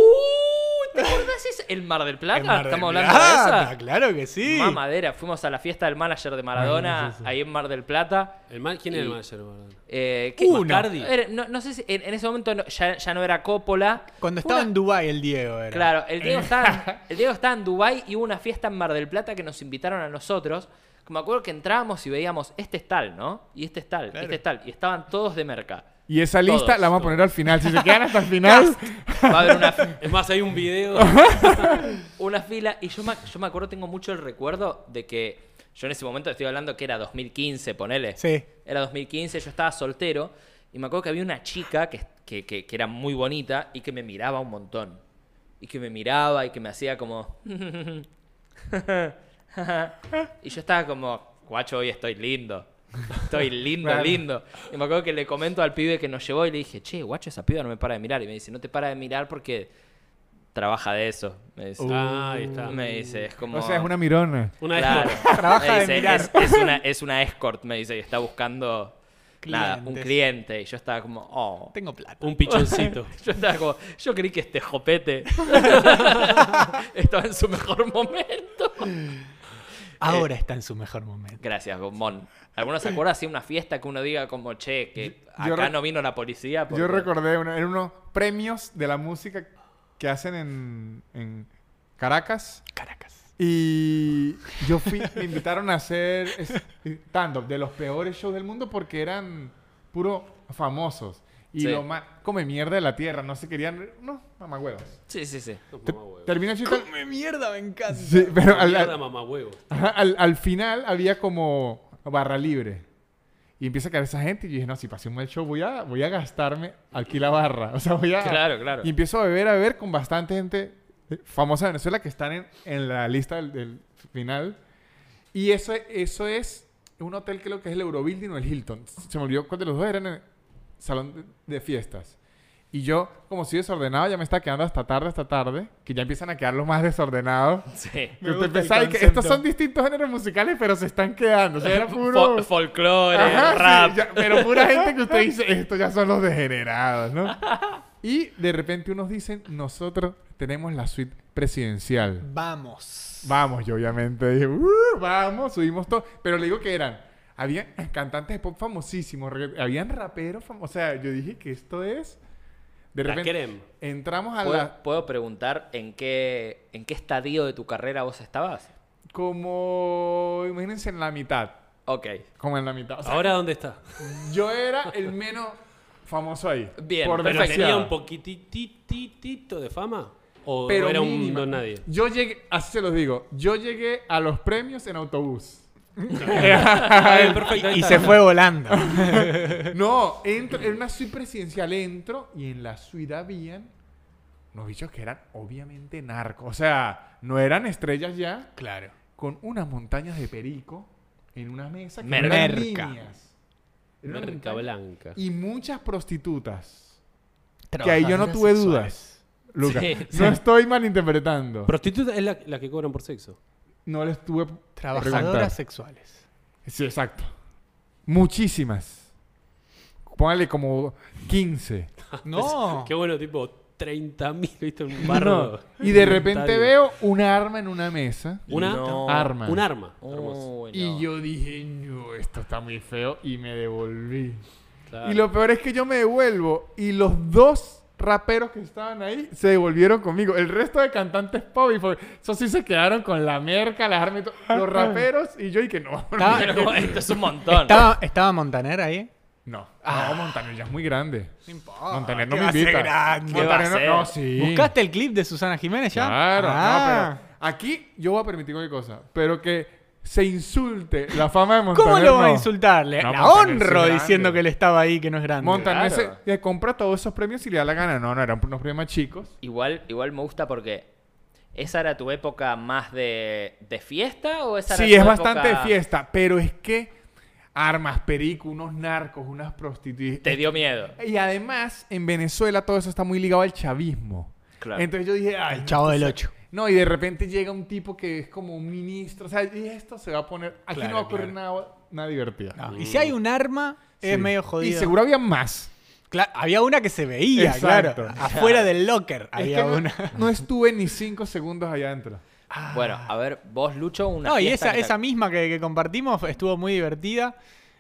¿Te acordás ese? ¿El Mar del Plata? En Mar del ¿Estamos hablando Plata, de esa? Claro que sí. Mamadera. Fuimos a la fiesta del manager de Maradona, ahí en Mar del Plata. El ¿Quién era el manager? Maradona? Eh, ¿qué- Uno. Bacardi. Era- no, no sé si en, en ese momento no- ya, ya no era Coppola. Cuando estaba una- en Dubai el Diego era. Claro, el Diego, estaba en, el Diego estaba en Dubai y hubo una fiesta en Mar del Plata que nos invitaron a nosotros. Me acuerdo que entrábamos y veíamos, este es tal, ¿no? Y este es tal, Claro. este es tal. Y estaban todos de merca. Y esa lista la vamos a poner al final. Si se quedan hasta el final. Va a haber una, Es más, hay un video. una fila. Y yo me, yo me acuerdo, tengo mucho el recuerdo de que yo en ese momento estoy hablando que era 2015, ponele. Sí. Era 2015, yo estaba soltero. Y me acuerdo que había una chica que, que, que- que era muy bonita y que me miraba un montón. Y que me miraba y que me hacía como... y yo estaba como, guacho, hoy estoy lindo. Estoy lindo, Claro. lindo. Y me acuerdo que le comento al pibe que nos llevó y le dije, che, guacho, esa piba no me para de mirar. Y me dice, no te para de mirar porque trabaja de eso. Me dice, Ah, ahí está. me dice es como... O sea, es una mirona. Una Claro. Trabaja Me de dice, mirar. Es, es una, es una escort, me dice, y está buscando nada, un cliente. Y yo estaba como, oh. Tengo plata. un pichoncito. Yo estaba como, yo creí que este jopete estaba en su mejor momento. Ahora está en su mejor momento. Gracias, Mon. ¿Alguno se acuerda así una fiesta que uno diga como, che, que Yo acá no vino la policía? porque- Yo recordé, una- eran unos premios de la música que hacen en, en Caracas. Caracas. Y yo fui, me invitaron a hacer es- stand-up de los peores shows del mundo porque eran puro famosos. Y Sí. lo más, come mierda de la tierra, no se querían, no, mamahuevos. Sí, sí, sí. Mamá huevo. Termina el. Come mierda, me encanta. Sí, pero al, Mierda, mamá huevo. ajá, al- al final había como barra libre. Y empieza a caer esa gente y yo dije, no, si pasé un mal show voy a, voy a gastarme aquí la barra. O sea, voy a... Claro, claro. Y empiezo a beber, a beber con bastante gente eh, famosa de Venezuela que están en, en la lista del, del final. Y eso, es- eso es un hotel creo que es el Eurobuilding o el Hilton. Se me olvidó cuál de los dos eran el salón de, de fiestas. Y yo, como si desordenado, ya me está quedando hasta tarde, hasta tarde, que ya empiezan a quedar los más desordenados. Sí. Me gusta el pensaba que estos son distintos géneros musicales, pero se están quedando. O sea, era puro... Fol- folclore, Ajá, sí, rap. ya, pero pura gente que usted dice, estos ya son los degenerados, ¿no? Y de repente unos dicen, nosotros tenemos la suite presidencial. Vamos. Vamos, yo obviamente dije, "Uh, vamos, subimos todo. Pero le digo que eran, había cantantes de pop famosísimos, habían raperos famosos. O sea, yo dije que esto es... De La repente creme. entramos a ¿Puedo, la... puedo preguntar en qué, en qué estadio de tu carrera vos estabas? Como, imagínense en la mitad. Ok. Como en la mitad. O sea, ¿Ahora dónde está? yo era el menos famoso ahí. Bien, por perfecto. ¿Pero tenía un poquititito de fama? ¿O pero era un mínima. don nadie? Yo llegué, así se los digo, yo llegué a los premios en autobús. Perfecto, Y se fue volando. No, entro, en una suite presidencial entro y en la suite habían unos bichos que eran obviamente narcos. O sea, no eran estrellas ya, claro. con unas montañas de perico en una mesa que Merca. eran niñas. Era Merca blanca. Y muchas prostitutas. Que ahí yo no tuve Trabajadoras dudas. Lucas, Sí, no estoy malinterpretando. Prostituta es la, la que cobran por sexo. No les tuve Trabajadoras preguntar. sexuales. Sí, exacto. Muchísimas. Póngale como 15. No. Qué bueno, tipo, 30.000, ¿viste? Un barro. No. Y de repente veo una arma en una mesa. Una, No. Arma. un arma. Uy, no. Y yo dije, no, esto está muy feo. Y me devolví. Claro. Y lo peor es que yo me devuelvo. Y los dos raperos que estaban ahí se devolvieron conmigo. El resto de cantantes pop y fue- esos sí se quedaron con la merca, las armas y todo. Los raperos y yo y que no. Estaba- Pero esto es un montón. ¿Estaba, ¿Estaba Montaner ahí? No, no, Montaner ya es muy grande. Montaner no ¿qué me invita. Montaner no, sí. ¿Buscaste el clip de Susana Jiménez ya? Claro, Ah. no, pero aquí yo voy a permitir cualquier cosa. Pero que se insulte la fama de Montaner. ¿Cómo lo va a insultarle? No, la honro diciendo que él estaba ahí, que no es grande. Montaner Claro. se, le compra todos esos premios y le da la gana. No, no, eran unos premios chicos. Igual, igual me gusta porque. ¿Esa era tu época más de, de fiesta o esa era Sí, tu es época- bastante de fiesta, pero es que armas, perico, unos narcos, unas prostitutas. Te dio miedo. Y además, en Venezuela todo eso está muy ligado al chavismo. Claro. Entonces yo dije, ay, El chavo del esto 8. No, y de repente llega un tipo que es como un ministro. O sea, y esto se va a poner. Aquí Claro, no va a ocurrir claro. nada, nada divertido. No, Y si hay un arma, es Sí. medio Y jodido. seguro había más. Cla- había una que se veía, Exacto. claro. Afuera del locker Es había que una. no estuve ni cinco segundos allá adentro. Bueno, a ver, vos, Lucho, una No, y esa, que esa misma que, que compartimos estuvo muy divertida.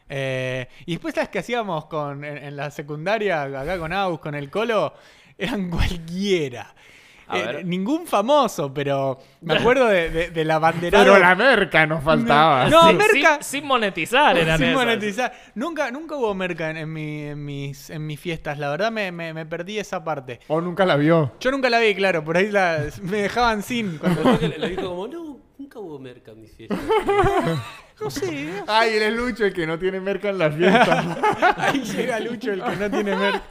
Eh, y después las que hacíamos con, en, en la secundaria, acá con Aus, con el Colo, eran cualquiera. Eh, ningún famoso, pero me acuerdo de, de, de la banderada. Pero la merca nos faltaba. No, Sí, merca- Sin, sin monetizar eran Sin esas. monetizar. Nunca, nunca hubo merca en, en mi- en mis, en mis fiestas. La verdad me, me- me perdí esa parte. O nunca la vio. Yo nunca la vi, claro. Por ahí la- me dejaban sin. cuando- que le, le dijo como, no, nunca hubo merca en mis fiestas. no sé. Ay, él es Lucho, el que no tiene merca en las fiestas. Ahí llega Lucho, el que no tiene merca.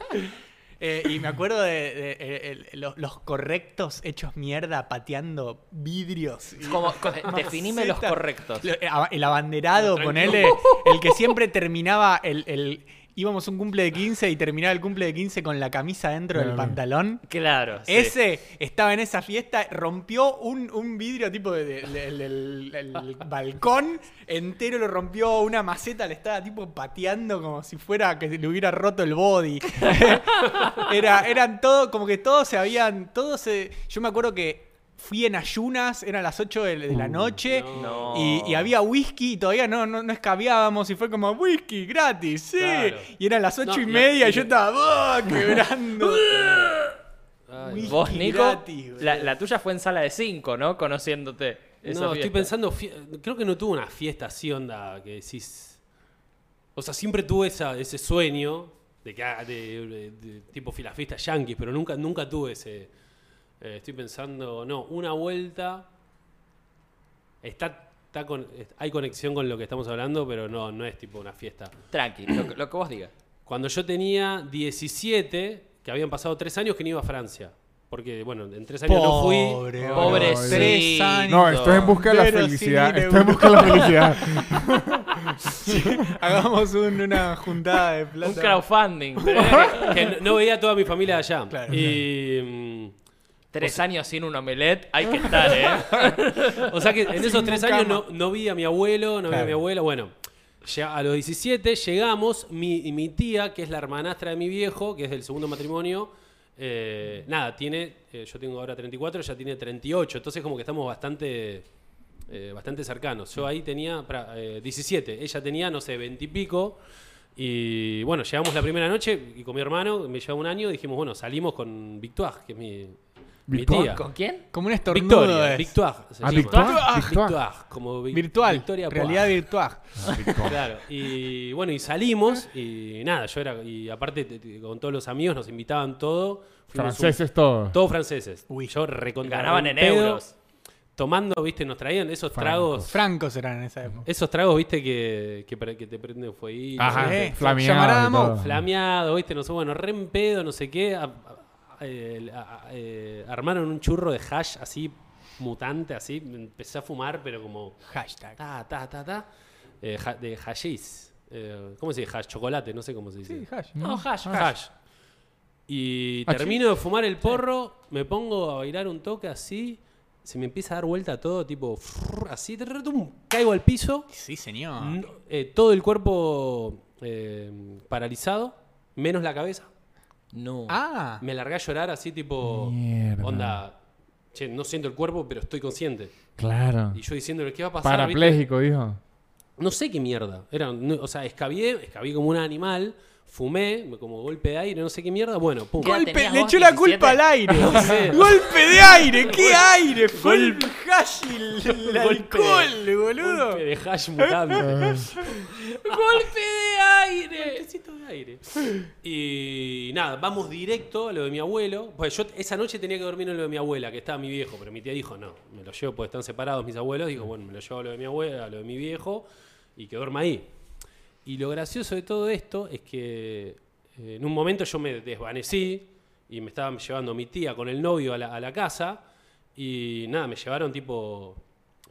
Eh, y me acuerdo de, de- el- el- los, correctos hechos mierda pateando vidrios. y- Como, co- definime los correctos. Eh, El abanderado, ponele. El que siempre terminaba el, el- Íbamos a un cumple de 15 y terminaba el cumple de 15 con la camisa dentro del pantalón. Claro. sí. Ese estaba en esa fiesta, rompió un, un vidrio tipo de- de- del del- del balcón entero, lo rompió una maceta, le estaba tipo pateando como si fuera que le hubiera roto el body. Era, eran todo, como que todos se habían, todos se... Yo me acuerdo que fui en ayunas, eran las 8 de, de la noche. No. Y, y había whisky y todavía no, no, no escabiábamos y fue como whisky gratis, sí. Claro. Y eran las ocho No, y y- media y, y- yo estaba ¡ah! quebrando. Ay, Whisky Vos, Nico, gratis, la, la tuya fue en sala de 5, ¿no? Conociéndote. esa no, estoy pensando, creo que no tuve una fiesta así onda que decís... O sea, siempre tuve esa, ese sueño de que ah, de, de- de- tipo la fiesta yankees, pero nunca, nunca tuve ese... eh, estoy pensando, no, una vuelta... Está, está con, es- hay conexión con lo que estamos hablando, pero no, no es tipo una fiesta. Tranqui, lo, que- lo que vos digas. Cuando yo tenía 17, que habían pasado tres años que no iba a Francia. Porque, bueno, en tres años no fui. Pobre, Pobrecito. Tres años. No, esto es en busca de la Pero felicidad. sí, le Esto es en busca de la felicidad. Hagamos un- una juntada de plata. Un crowdfunding. Que no, no veía a toda mi familia allá. Claro, y. Tres años sin un omelette, hay que estar, ¿eh? o sea que en esos tres años no, no vi a mi abuelo, no vi a mi abuela. Bueno, ya a los 17 llegamos. Mi, y mi tía, que es la hermanastra de mi viejo, que es del segundo matrimonio. eh, nada, tiene. eh, yo tengo ahora 34, ella tiene 38. Entonces, como que estamos bastante. eh, bastante cercanos. Yo ahí tenía pará, eh, 17, ella tenía, no sé, 20 y pico. Y bueno, llegamos la primera noche y con mi hermano, me lleva un año, dijimos, bueno, salimos con Victoire, que es mi, mi ¿Victoire? tía. ¿Con quién? Como un estornudo Victoria, es. Victoire. se Ah, llama. Victoire, Victoire, Victoire. como vi- Virtual. Victoria realidad virtual. Claro, y bueno, y salimos y nada, yo era, y aparte te- te- con todos los amigos nos invitaban todo. Fuimos un- Franceses todos. todos franceses. Uy. yo recontra Ganaban en pedo, euros. Tomando, viste, nos traían esos tragos. Francos eran en esa época. Esos tragos, viste, que, que, pre- que te prenden fueguito. Ajá, Sí. flameado y Llamaramos todo. Flameado, viste, no sé, bueno, re en pedo, no sé qué. a- a- eh, eh, armaron un churro de hash así, mutante, así. Empecé a fumar, pero como. Hashtag. Ta, ta, ta, ta. eh, ha- de hashish. Eh, ¿Cómo se dice? Hash, chocolate, no sé cómo se dice. Sí, hash. No, hash, hash. Hash. Y Ah, termino de fumar el porro, me pongo a bailar un toque así, se me empieza a dar vuelta todo, tipo, frrr, así, trrrrum, caigo al piso, Sí, señor. no- eh, todo el cuerpo eh, paralizado, menos la cabeza. No. Ah. Me largué a llorar así tipo... Mierda. Onda, che, no siento el cuerpo, pero estoy consciente. Claro. Y yo diciéndole, ¿qué va a pasar? ¿viste? Parapléjico, dijo. No sé qué mierda. Era, no- o sea, escabié, escabié como un animal, fumé, como golpe de aire, no sé qué mierda. Bueno, pum. ¿Qué edad Golpe, tenías le echó la 17? culpa al aire. sé. Golpe de aire, ¿qué aire? Fue el hash y el, el Golpe- alcohol, boludo. Golpe de hash mutante. ¡Golpe de aire! Necesito de aire. Y nada, vamos directo a lo de mi abuelo. Pues yo esa noche tenía que dormir en lo de mi abuela, que estaba mi viejo, pero mi tía dijo, no, me lo llevo porque están separados mis abuelos. Dijo, bueno, me lo llevo a lo de mi abuela, a lo de mi viejo, y que duerma ahí. Y lo gracioso de todo esto es que eh, en un momento yo me desvanecí y me estaban llevando mi tía con el novio a la, a la casa y nada, me llevaron tipo...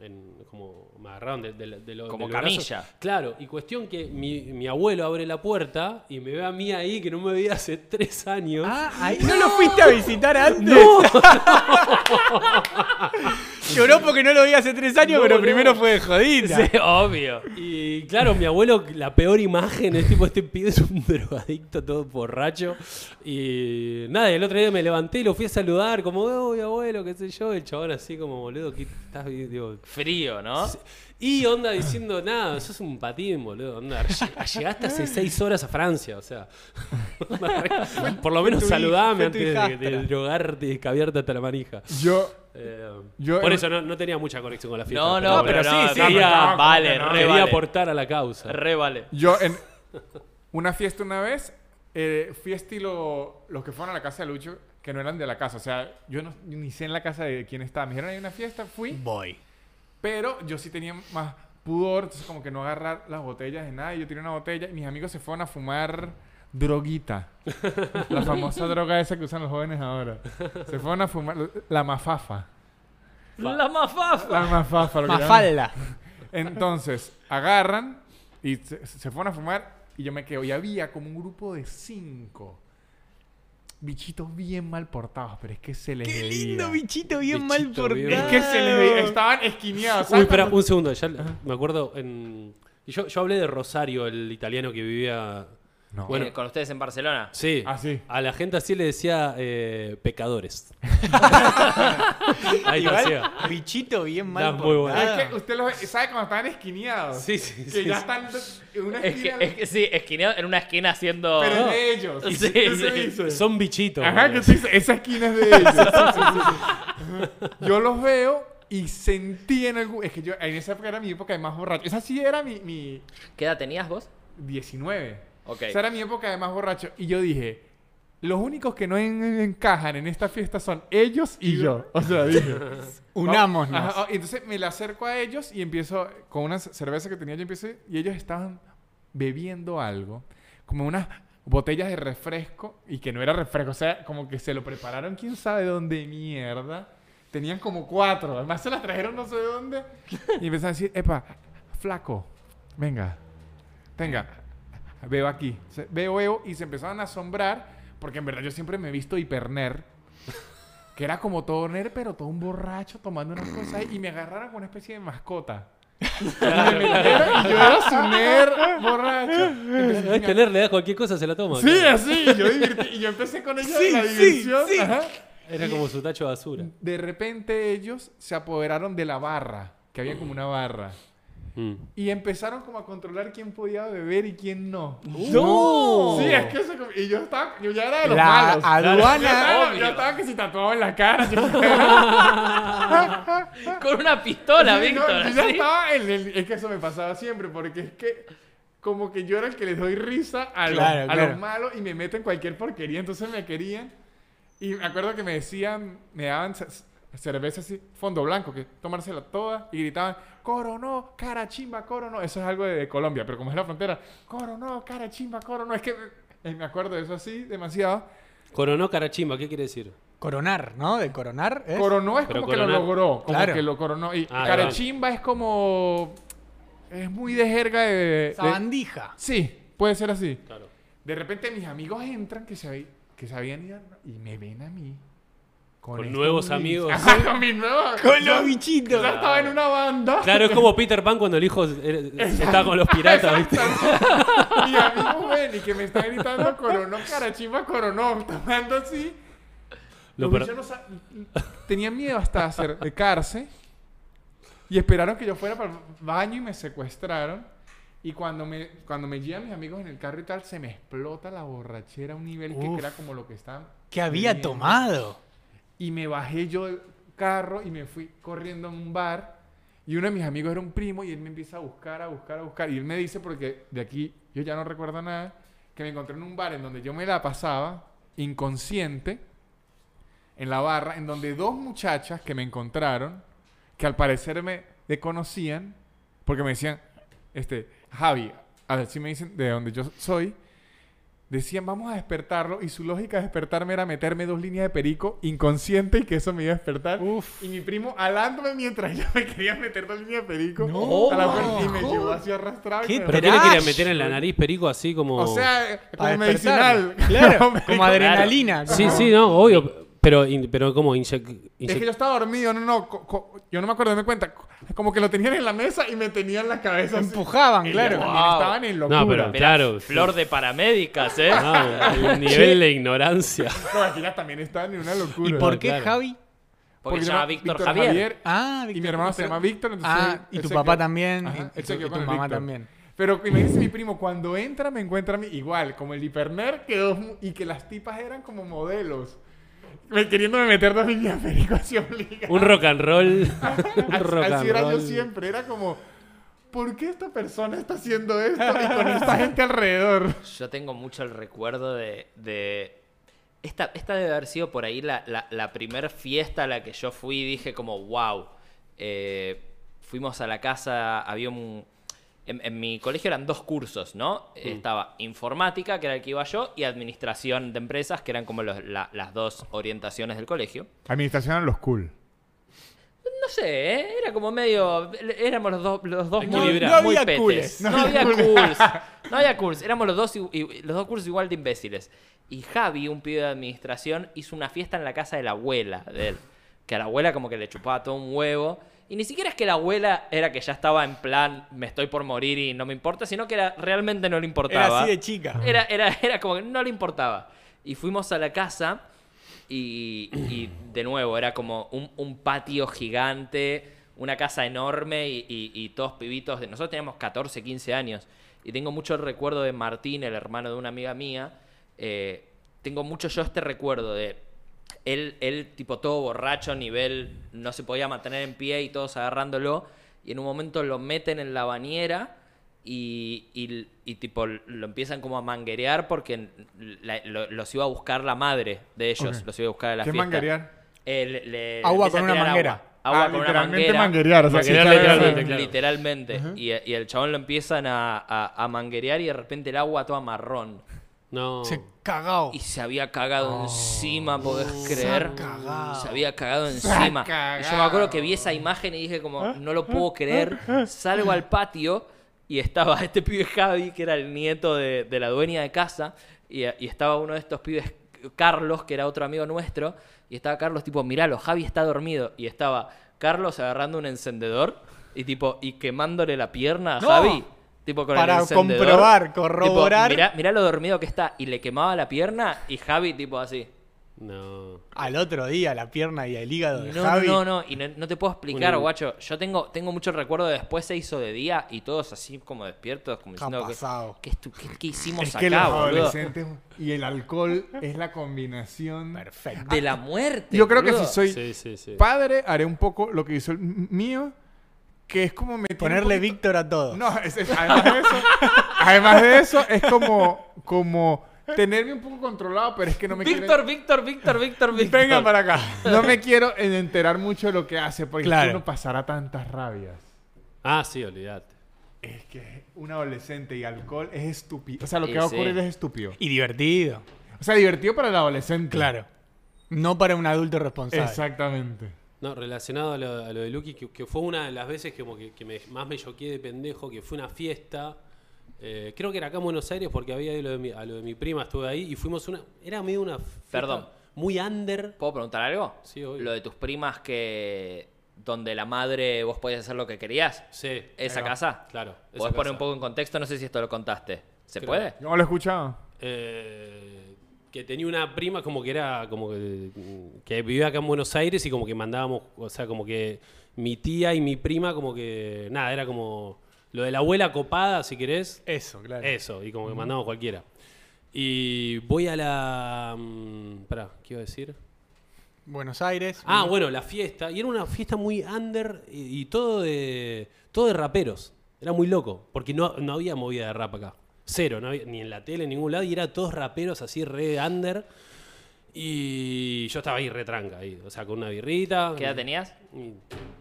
En, como me agarraron de, de- de lo- Como de los brazos. camilla. Claro, y cuestión que mi, mi abuelo abre la puerta y me ve a mí ahí que no me veía hace tres años. Ah, ahí no lo fuiste a visitar antes. Lloró porque no lo vi hace tres años, No, pero no. primero fue de jodita. Sí, obvio. Y claro, mi abuelo, la peor imagen es tipo, este pibe es un drogadicto todo borracho. Y nada, y el otro día me levanté y lo fui a saludar, como, oh, mi abuelo, qué sé yo. El chabón así como, boludo, ¿qué estás bien? Digo, Frío, ¿no? y onda diciendo, nada, sos un patín, boludo. Onda, lle- llegaste hace seis horas a Francia, o sea. por lo menos saludame antes de drogarte y caviarte hasta la manija. Yo, Eh, Yo- por eso no, no tenía mucha conexión con la fiesta. No, no, pero pero sí, no, sí. quería- No, vale, no, re Quería vale. aportar a la causa. Re vale. yo en una fiesta una vez, eh, fui estilo los que fueron a la casa de Lucho, que no eran de la casa. O sea, yo no, ni sé en la casa de quién estaba. Me dijeron, hay una fiesta, fui. Voy. Pero yo sí tenía más pudor, entonces como que no agarrar las botellas de nada. Y yo tenía una botella y mis amigos se fueron a fumar droguita. la famosa droga esa que usan los jóvenes ahora. Se fueron a fumar la mafafa. La mafafa. La mafafa. lo que. Mafalda. Entonces, agarran y se, se fueron a fumar y yo me quedo. Y había como un grupo de cinco bichitos bien mal portados, pero es que se les Qué veía. lindo bichito bien mal portado. bien- Es que se les veía. Estaban esquineados. Uy, ¿sabes espera, un segundo. Ya me acuerdo en. y Yo, yo hablé de Rosario, el italiano que vivía. No. Bueno. Eh, con ustedes en Barcelona. Sí. Ah, sí. A la gente así le decía eh, pecadores. Ahí está, Igual, sí. bichito bien mal Está muy bueno. portado. Es que usted lo ve, ¿sabe cuando estaban esquineados? Sí, sí, Que sí, ya sí. están en una Es que, esquina. es que sí, esquineado en una esquina haciendo. Pero es de ellos. Sí, dice. Son bichitos. Ajá, que esa esquina es de ellos. Sí, sí, sí, sí. Yo los veo y sentí en algún... Es que yo en esa época era mi época de más borracho. Esa sí era mi, mi ¿Qué edad tenías vos? 19. Ok. Esa era mi época de más borracho. Y yo dije, los únicos que no en- encajan en esta fiesta son ellos y yo. O sea, dije... Unámonos. Ajá, y entonces me le acerco a ellos y empiezo con una c- cerveza que tenía yo y ellos estaban bebiendo algo como unas botellas de refresco y que no era refresco, o sea, como que se lo prepararon quién sabe dónde mierda. Tenían como cuatro, además se las trajeron no sé de dónde y empezaron a decir, "Epa, flaco, venga. Venga, veo aquí." Veo, veo y se empezaron a asombrar porque en verdad yo siempre me he visto hiper nerd. Que era como todo nerd, pero todo un borracho tomando unas cosas y me agarraron con una especie de mascota. Y yo era su nerd borracho. Y empecé a Es tener, le das cualquier cosa, se la toma. Sí, claro. así. Yo, y yo empecé con ellos Sí, en la sí, diversión. sí. ajá. Era como su tacho de basura. De repente ellos se apoderaron de la barra, que había como una barra. Mm. Y empezaron como a controlar quién podía beber y quién no. ¡No! Sí, es que eso... Y yo estaba... Yo ya era de los La malos. aduana- Yo estaba, yo estaba que si tatuado en la cara. Con una pistola, Sí, no, Víctor. yo ya así. estaba en el... Es que eso me pasaba siempre, porque es que... Como que yo era el que les doy risa a, los, Claro, a claro. los malos y me meto en cualquier porquería. Entonces me querían. Y me acuerdo que me decían, me daban cerveza así, fondo blanco, que tomársela toda. Y gritaban, coro no, cara chimba, coro no. Eso es algo de, de Colombia, pero como es la frontera, coro no, cara chimba, coro no. Es que eh, me acuerdo de eso así demasiado. Coronó carachimba, ¿qué quiere decir? Coronar, ¿no? De coronar. ¿es? Coronó es Pero como que lo logró, como Claro. que lo coronó. Y Ah, carechimba es como... Es muy de jerga de... de- Sabandija. Sí, puede ser así. Claro. De repente mis amigos entran que se, que se habían ido y me ven a mí Con estos nuevos bichos. amigos. Ajá, con mis nuevos. Con los bichitos. Yo estaba en una banda. Claro, es como Peter Pan cuando el hijo estaba con los piratas, ¿viste? Mi amigo ven y que me está gritando coronó, carachimba, coronó, tomando así. Lo per- no tenían miedo hasta acercarse y esperaron que yo fuera para el baño y me secuestraron. Y cuando me, cuando me llevan mis amigos en el carro y tal, se me explota la borrachera a un nivel que Uf. era como lo que estaban. ¿Qué había bebiendo. tomado? Y me bajé yo del carro y me fui corriendo a un bar. Y uno de mis amigos era un primo y él me empieza a buscar, a buscar, a buscar. Y él me dice, porque de aquí yo ya no recuerdo nada, que me encontré en un bar en donde yo me la pasaba inconsciente, en la barra, en donde dos muchachas que me encontraron, que al parecer me conocían, porque me decían, este, Javi, a ver me dicen de donde yo soy, decían, vamos a despertarlo, y su lógica de despertarme era meterme dos líneas de perico inconsciente y que eso me iba a despertar. Uf. Y mi primo alándome mientras yo me quería meter dos líneas de perico No, a la puerta y me no. llevó así arrastrado. y ¿Qué ¿Pero qué le querían Trash. meter en la nariz perico así como...? O sea, como medicinal. Claro, Como como adrenalina. Sí, sí, no, obvio. Pero, in- pero como inyec- Es que yo estaba dormido, no, no, co- co- yo no me acuerdo, me cuenta, co- como que lo tenían en la mesa y me tenían la cabeza así. Empujaban, Y claro. yo también Wow. estaban en locura. No, pero- Mirá, Claro, Flor de paramédicas, ¿eh? Ah, el nivel de ignorancia. No, aquí ya también estaban en una locura. ¿Y por qué claro. Javi? Porque se llama Víctor Javier. Ah, Y mi hermano se llama Víctor, entonces... Ah, él- y él tu se papá quedó- también. Ajá, y él tu, se quedó y con tu el mamá Víctor. también. Pero dice mi primo, cuando entra me encuentra a mí igual, como el hiperner quedó mu- y que las tipas eran como modelos. Me, queriéndome meter dos líneas de perico así obligado. Un rock and roll. Un rock así and era yo siempre, era como, ¿por qué esta persona está haciendo esto y con esta gente alrededor? Yo tengo mucho el recuerdo de. de- esta, esta debe haber sido por ahí la, la, la primer fiesta a la que yo fui y dije como, wow. Eh, fuimos a la casa, había un... En, en mi colegio eran dos cursos, ¿no? Estaba informática, que era el que iba yo, y administración de empresas, que eran como los- la- las dos orientaciones del colegio. Administración eran los cool. No sé, ¿eh? era como medio. Éramos los dos, los dos muy, Equilibrado. muy No había petes. cools, No, no había cools. No había cools. Éramos los dos, los dos cursos igual de imbéciles. Y Javi, un pibe de administración, hizo una fiesta en la casa de la abuela de él. Que a la abuela como que le chupaba todo un huevo. Y ni siquiera es que la abuela era que ya estaba en plan, me estoy por morir y no me importa, sino que era, realmente no le importaba. Era así de chica. Era, era, era como que no le importaba. Y fuimos a la casa y, y de nuevo era como un, un patio gigante, una casa enorme y, y- y todos pibitos. De, nosotros teníamos 14, 15 años. Y tengo mucho el recuerdo de Martín, el hermano de una amiga mía. eh, tengo mucho yo este recuerdo de él, él tipo todo borracho, nivel no se podía mantener en pie y todos agarrándolo. Y en un momento lo meten en la bañera y, y- y, tipo lo empiezan como a manguerear porque la- lo- los iba a buscar la madre de ellos, los iba a buscar a la ¿Qué fiesta. manguerear? Eh, le- le- Agua con una manguera. Agua, Agua Ah, con una literalmente manguera. manguerear. O sea, Manguerear sí, claro, literalmente, y el chabón lo empiezan a, a- a manguerear y de repente el agua toda marrón. No. Se cagao. Y se había cagado encima, podés Se creer. cagado. Se había cagado encima. cagado. Y yo me acuerdo que vi esa imagen y dije como, no lo puedo creer. Salgo al patio y estaba este pibe Javi, que era el nieto de, de la dueña de casa, y, y estaba uno de estos pibes, Carlos, que era otro amigo nuestro, y estaba Carlos tipo, miralo, Javi está dormido. Y estaba Carlos agarrando un encendedor y tipo, y quemándole la pierna a No. Javi. Tipo con Para el comprobar, Tipo, corroborar. mirá, mirá lo dormido que está. Y le quemaba la pierna y Javi tipo así. No. Al otro día, la pierna y el hígado de No, Javi. no, no, y no, no te puedo explicar, guacho. Yo tengo, tengo mucho recuerdo de después se hizo de día y todos así como despiertos, como ¿Qué ha diciendo que, pasado? ¿qué, estu- qué- qué hicimos Es que acá, los boludo? adolescentes y el alcohol es la combinación. Perfecto. De la muerte. Yo creo que si soy Sí, sí, sí. padre, haré un poco lo que hizo el mío, que es como meter Ponerle poquito- Víctor a todo. No, es- es- además de eso, además de eso, es como, como tenerme un poco controlado, pero es que no me Víctor, quiero... Víctor, Víctor, Víctor, Víctor. Vengan para acá. No me quiero enterar mucho de lo que hace, porque Claro. uno pasará tantas rabias. Ah, sí, olvídate. Es que un adolescente y alcohol es estúpido. O sea, lo Y que va a ocurrir es estúpido. Y divertido. O sea, divertido para el adolescente. Claro. No para un adulto responsable. Exactamente. No, relacionado a lo, a lo de Lucky, que, que fue una de las veces que, como que, que me- más me choqué de pendejo, que fue una fiesta. eh, creo que era acá en Buenos Aires porque había ido lo de mi- a lo de mi prima, estuve ahí y fuimos una. Era medio una. fiesta Perdón. muy under. ¿Puedo preguntar algo? Sí, obvio. Lo de tus primas que... Donde la madre vos podías hacer lo que querías. Sí. ¿Esa casa? Claro. esa ¿Podés poner un poco en contexto? No sé si esto lo contaste. ¿Se Creo. puede? No lo he escuchado. Eh, que tenía una prima como que era como que, que vivía acá en Buenos Aires y como que mandábamos, o sea, como que mi tía y mi prima como que nada, era como lo de la abuela copada, si querés, Eso, claro. eso, y como que mandamos cualquiera. Y voy a la mm, pará, ¿qué iba a decir? Buenos Aires. Ah, bueno, la fiesta. Y era una fiesta muy under y, y todo de todo de raperos. Era muy loco, porque no, no había movida de rap acá. Cero, no había- ni en la tele, en ningún lado. Y era todos raperos así, re under. Y yo estaba ahí retranca, ahí, o sea, con una birrita. ¿Qué edad tenías? Y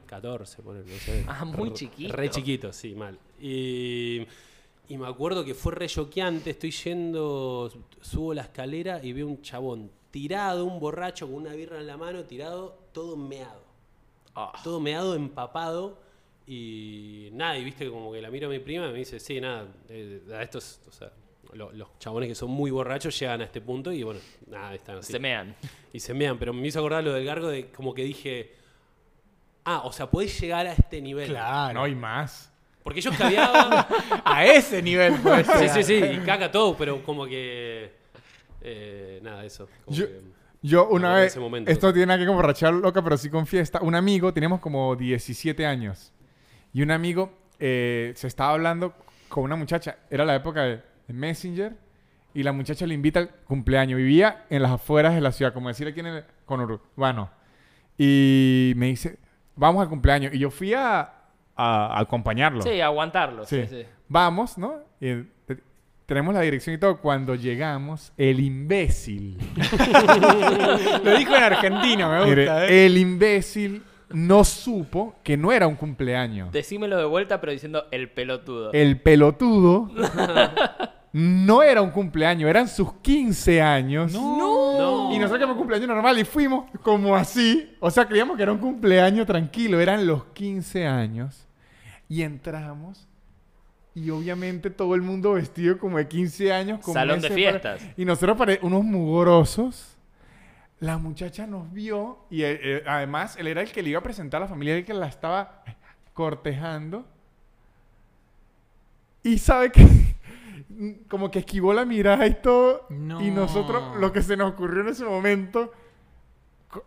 14, poner, no sé. Ah, muy Re- chiquito. Re chiquito, sí, mal. Y, y me acuerdo que fue re choqueante. Estoy yendo, subo la escalera y veo un chabón tirado, un borracho con una birra en la mano, tirado, todo meado. Ah. Todo meado, empapado. Y nada, y viste como que la miro a mi prima y me dice, sí, nada, eh, a estos, o sea, lo- los chabones que son muy borrachos llegan a este punto y bueno, nada, están así Se mean. y se mean, pero me hizo acordar lo del gargo de como que dije, ah, o sea, podés llegar a este nivel. Claro. No, y más. Porque yo escabeaba, A ese nivel, pues. sí, sí, sí, y caca todo, pero como que, eh, nada, eso. como Yo- que- Yo una vez, ese momento. esto tiene nada que con borrachera loca, pero sí con fiesta. Un amigo, teníamos como 17 años. Y un amigo eh, se estaba hablando con una muchacha. Era la época de, Messenger. Y la muchacha le invita al cumpleaños. Vivía en las afueras de la ciudad, como decir aquí en el conurbano. Y me dice, vamos al cumpleaños. Y yo fui a, a- a acompañarlo. Sí, aguantarlo. Sí, Sí. sí. Vamos, ¿no? Y, eh, tenemos la dirección y todo. Cuando llegamos, el imbécil. Lo dijo en argentino, me Mire, gusta, ¿eh? el imbécil no supo que no era un cumpleaños. Decímelo de vuelta, pero diciendo el pelotudo. El pelotudo no era un cumpleaños, eran sus 15 años. No. Y nosotros que un cumpleaños normal y fuimos como así. O sea, creíamos que era un cumpleaños tranquilo. Eran los 15 años. Y entramos. Y obviamente todo el mundo vestido como de 15 años. Con Salón de fiestas. Y nosotros pare- unos mugrosos. La muchacha nos vio. Y eh, eh, además él era el que le iba a presentar a la familia. El que la estaba cortejando. Y sabe que... Como que esquivó la mirada y todo. No. Y nosotros, lo que se nos ocurrió en ese momento,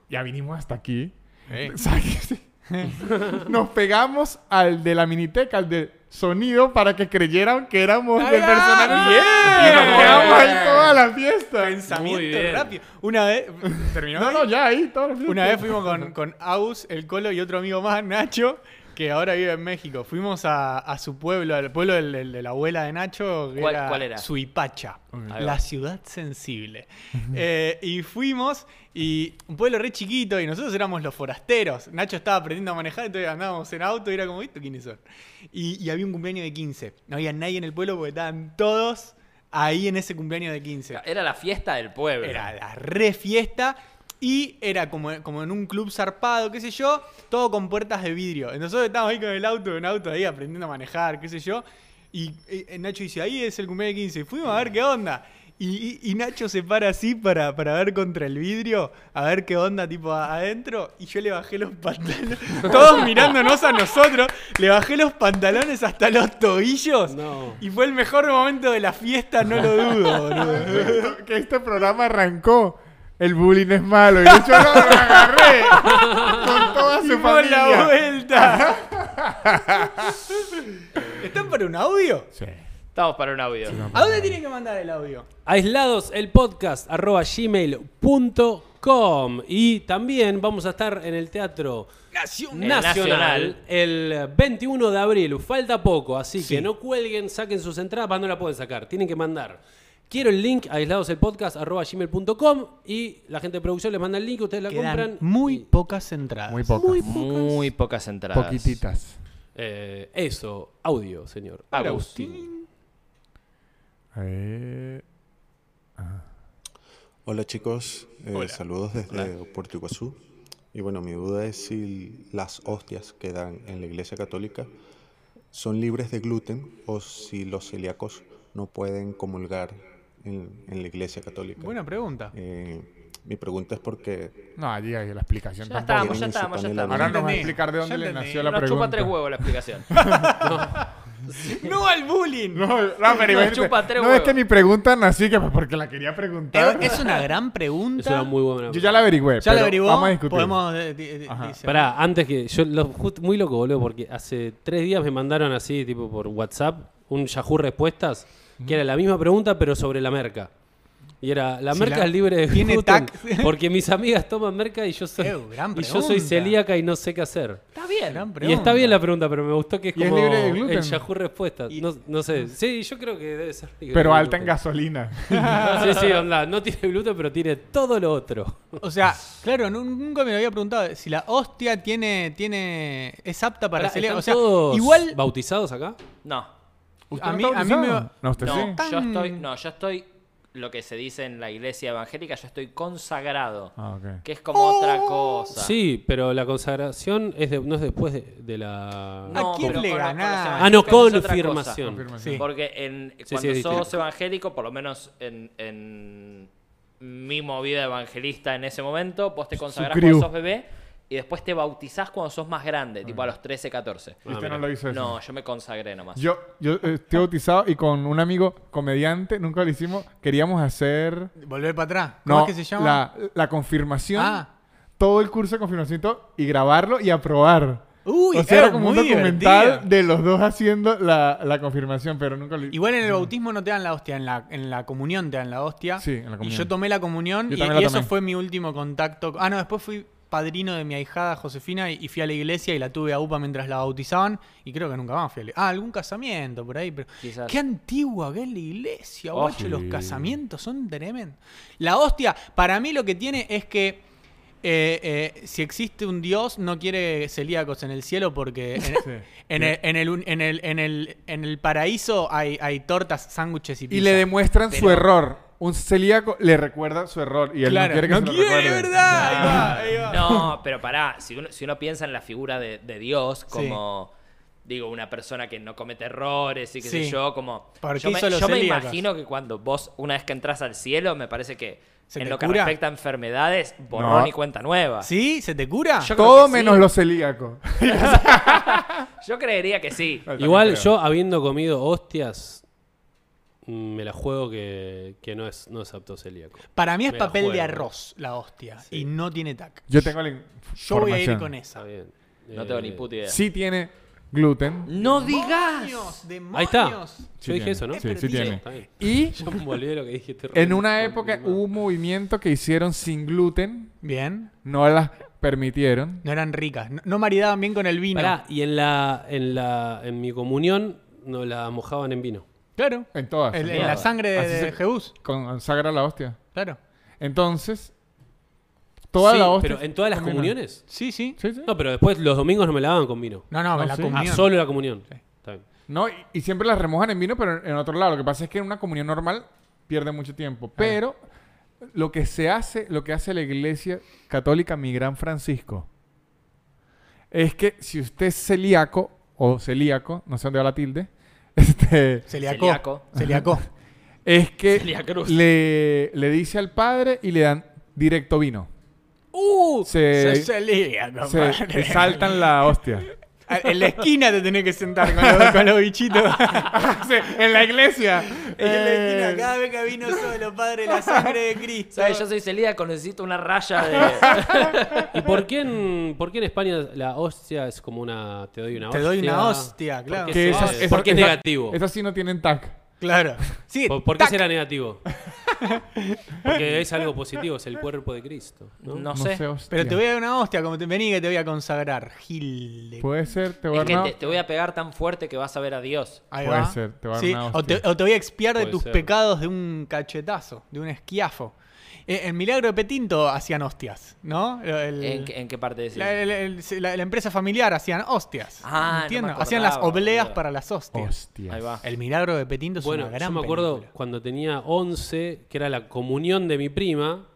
ya vinimos hasta aquí. Nos pegamos al de la miniteca, al de sonido, para que creyeran que éramos del ¡Ah, personal. bien! Y nos quedamos ahí toda la fiesta. Muy Pensamiento bien. rápido. Una vez. ¿Terminó? No, no, ya ahí, toda la fiesta. Una vez fuimos con, con Aus, el Colo y otro amigo más, Nacho, que ahora vive en México. Fuimos a, a su pueblo, al pueblo del- del- de la abuela de Nacho, que ¿Cuál- era, cuál era? Suipacha, la ciudad sensible. Eh, y fuimos, y un pueblo re chiquito, y nosotros éramos los forasteros. Nacho estaba aprendiendo a manejar, entonces andábamos en auto y era como, ¿esto quiénes son? Y, y había un cumpleaños de 15. No había nadie en el pueblo porque estaban todos ahí en ese cumpleaños de 15. Era la fiesta del pueblo. Era la re fiesta. Y era como, como en un club zarpado, qué sé yo, todo con puertas de vidrio. Y Nosotros estábamos ahí con el auto, en un auto ahí aprendiendo a manejar, qué sé yo. Y, Nacho dice, ahí es el cumpleaños de 15. Y fuimos a ver qué onda. Y, y- y Nacho se para así para, para ver contra el vidrio, a ver qué onda tipo adentro. Y yo le bajé los pantalones, todos mirándonos a nosotros, le bajé los pantalones hasta los tobillos. No. Y fue el mejor momento de la fiesta, no lo dudo, boludo. que este programa arrancó. El bullying es malo. Y de hecho no, lo agarré con toda su Dimos la familia. vuelta. ¿Están para un audio? Sí. Estamos para un audio. ¿A dónde tienen que mandar el audio? Aislados el podcast arroba gmail.com y también vamos a estar en el Teatro Nacional. Nacional, el 21 de abril. Falta poco, así Sí. que no cuelguen, saquen sus entradas, ¿para no la pueden sacar? Tienen que mandar. Quiero el link, aislados el podcast arroba gmail.com y la gente de producción les manda el link, ustedes la Quedan compran. muy y, pocas entradas. Muy pocas. Muy pocas entradas. Poquititas. eh, eso, audio, señor. Agustín. Eh, Hola chicos, Eh, Hola. saludos desde Puerto Iguazú. Y bueno, mi duda es si las hostias que dan en la iglesia católica son libres de gluten o si los celíacos no pueden comulgar en, en la iglesia católica. Buena pregunta. Eh, Mi pregunta es porque No, allí hay la explicación Ya tampoco. estábamos, ya estábamos, ya estábamos. Ahora nos va a explicar de dónde le nació la Nos pregunta. chupa tres huevos la explicación. No al bullying. No, no, pero Nos chupa tres no es que mi pregunta nací que pues, porque la quería preguntar. Es, es una gran pregunta. Es una muy buena. Yo ya la averigüé. ¿Ya la averiguó? Vamos a discutir. Podemos. eh, Pará, antes que. Yo lo, just- muy loco, boludo, porque hace tres días me mandaron así, tipo por WhatsApp, un Yahoo Respuestas, que era la misma pregunta, pero sobre la merca. Y era, ¿la Si merca la- es libre de tiene gluten? tac. Porque mis amigas toman merca y yo soy, gran y yo soy pregunta. celíaca y no sé qué hacer. Está bien. Gran Y está pregunta. bien la pregunta, pero me gustó que es ¿Y es como libre de gluten? el Yahoo Respuestas. No, no sé. Sí, yo creo que debe ser libre Pero de alta en gluten. gasolina. Sí, sí, onda. No tiene gluten, pero tiene todo lo otro. O sea, claro, nu- nunca me había preguntado si la hostia tiene. tiene es apta para Pará, celíacos. ¿están O sea, todos igual. bautizados acá? No. ¿Usted A no mí- está a mí me No, usted No, sí. yo estoy, no, yo estoy, lo que se dice en la iglesia evangélica, yo estoy consagrado, Ah, que es como otra cosa. Sí, pero la consagración es de- no es después de, de la... No, ¿A quién pero le con- ganás? ah, no, confirmación. Confirmación. Sí. Porque en, sí, cuando sos evangélico, por lo menos en, en mi movida evangelista en ese momento, vos te consagrás cuando sos bebé y después te bautizás cuando sos más grande, tipo a los 13, 14. Y usted mira. no lo hizo eso. No, yo me consagré nomás. Yo, yo eh, estoy bautizado y con un amigo comediante, nunca lo hicimos, queríamos hacer Volver para atrás. ¿Cómo no, es que se llama? La, la confirmación, Ah. todo el curso de confirmación y todo, y grabarlo y aprobar. Uy, o sea, era eh, como un muy documental divertido. de los dos haciendo la, la confirmación, pero nunca lo Igual en el bautismo no te dan la hostia, en la, en la comunión te dan la hostia. Sí, en la Y comunión. yo tomé la comunión Yo y, también la y eso tomé. fue mi último contacto. Ah, no, después fui padrino de mi ahijada Josefina y, y fui a la iglesia y la tuve a UPA mientras la bautizaban y creo que nunca más fui a la Ah, algún casamiento por ahí, pero Quizás. qué antigua que es la iglesia, Oh, guacho, los casamientos son tremendos. La hostia, para mí lo que tiene es que eh, eh, si existe un Dios, no quiere celíacos en el cielo porque en, Sí. en el, en, el, en, el, en, el, en el paraíso hay, hay tortas, sándwiches y Y pizza. le demuestran su error. Un celíaco le recuerda su error y él Claro, no quiere que no se lo quiere, recuerde. ¿verdad? Ahí va, ahí va. No, pero pará, si uno, si uno piensa en la figura de, de Dios como, digo, una persona que no comete errores y qué Sí. sé yo, como... ¿Por yo me, yo imagino que cuando vos, una vez que entras al cielo, me parece que ¿Se en lo que cura? respecta a enfermedades, borrón No. y cuenta nueva. ¿Sí? ¿Se te cura? Yo Todo sí. menos los celíacos. Yo creería que sí. Igual yo, habiendo comido hostias, me la juego que, que no, es, no es apto celíaco. Para mí es Me papel de arroz la hostia y no tiene tac. Yo tengo la Yo voy a ir información. con esa. bien. No Eh, tengo ni puta idea. Sí tiene gluten. ¡No digas! Ahí está. Yo Sí dije tiene. eso, ¿no? Sí, sí tiene. Y Yo me olvidé lo que dije. en una época hubo un movimiento que hicieron sin gluten. Bien. No las permitieron. No eran ricas. No, no maridaban bien con el vino. Pará, y en la, en la en mi comunión nos la mojaban en vino. Claro. En todas. En, la sangre de, de se Jehús. Consagra la hostia. Claro. Entonces, toda Sí, la hostia. pero en todas las comuniones. Sí, sí. Sí, sí. No, pero después los domingos no me la daban con vino. No, no, No, la sí. comunión. Ah, solo la comunión. Está bien. No, y, y siempre las remojan en vino, pero en, en otro lado. Lo que pasa es que en una comunión normal pierde mucho tiempo. Pero lo que se hace, lo que hace la iglesia católica, mi gran Francisco, es que si usted es celíaco o celíaco, no sé dónde va la tilde, este, Celíaco. Celíaco. Celíaco. es que Celiacruz. le, le dice al padre y le dan directo vino. ¡Uh! Se- Se celíaco, Se saltan la hostia. En la esquina te tenés que sentar con los, con los bichitos. Sí, en la iglesia. En la esquina, Eh, cada vez que vino solo, Padre, la sangre de Cristo. ¿Sabes? Yo soy celíaco, necesito una raya de... ¿Y por qué, en, por qué en España la hostia es como una. Te doy una Te hostia? doy una hostia, ¿Por claro. qué ¿Por qué es negativo? Esas sí no tienen tac. Claro. Sí, ¿Por, por qué será negativo? Porque es algo positivo, es el cuerpo de Cristo. ¿no? No, sé. hostia. Pero te voy a dar una hostia, como te vení que te voy a consagrar. Gil. de- Puede ser, te voy a Es que dar te, una- te voy a pegar tan fuerte que vas a ver a Dios. Ahí Puede va. ser, te va a dar Sí, una o, te, hostia. o te voy a expiar de Puede tus ser. pecados de un cachetazo, de un esquiafo. Eh, En Milagro de Petinto hacían hostias, ¿no? El- ¿En, qué- en qué parte decís? la, el- el- la- la empresa familiar hacían hostias. Ah, no me ¿entiendes? acordaba, hacían las obleas para las hostias. Hostias. Ahí va. El Milagro de Petinto es Bueno, una gran yo me acuerdo película. cuando tenía 11, que era la comunión de mi prima.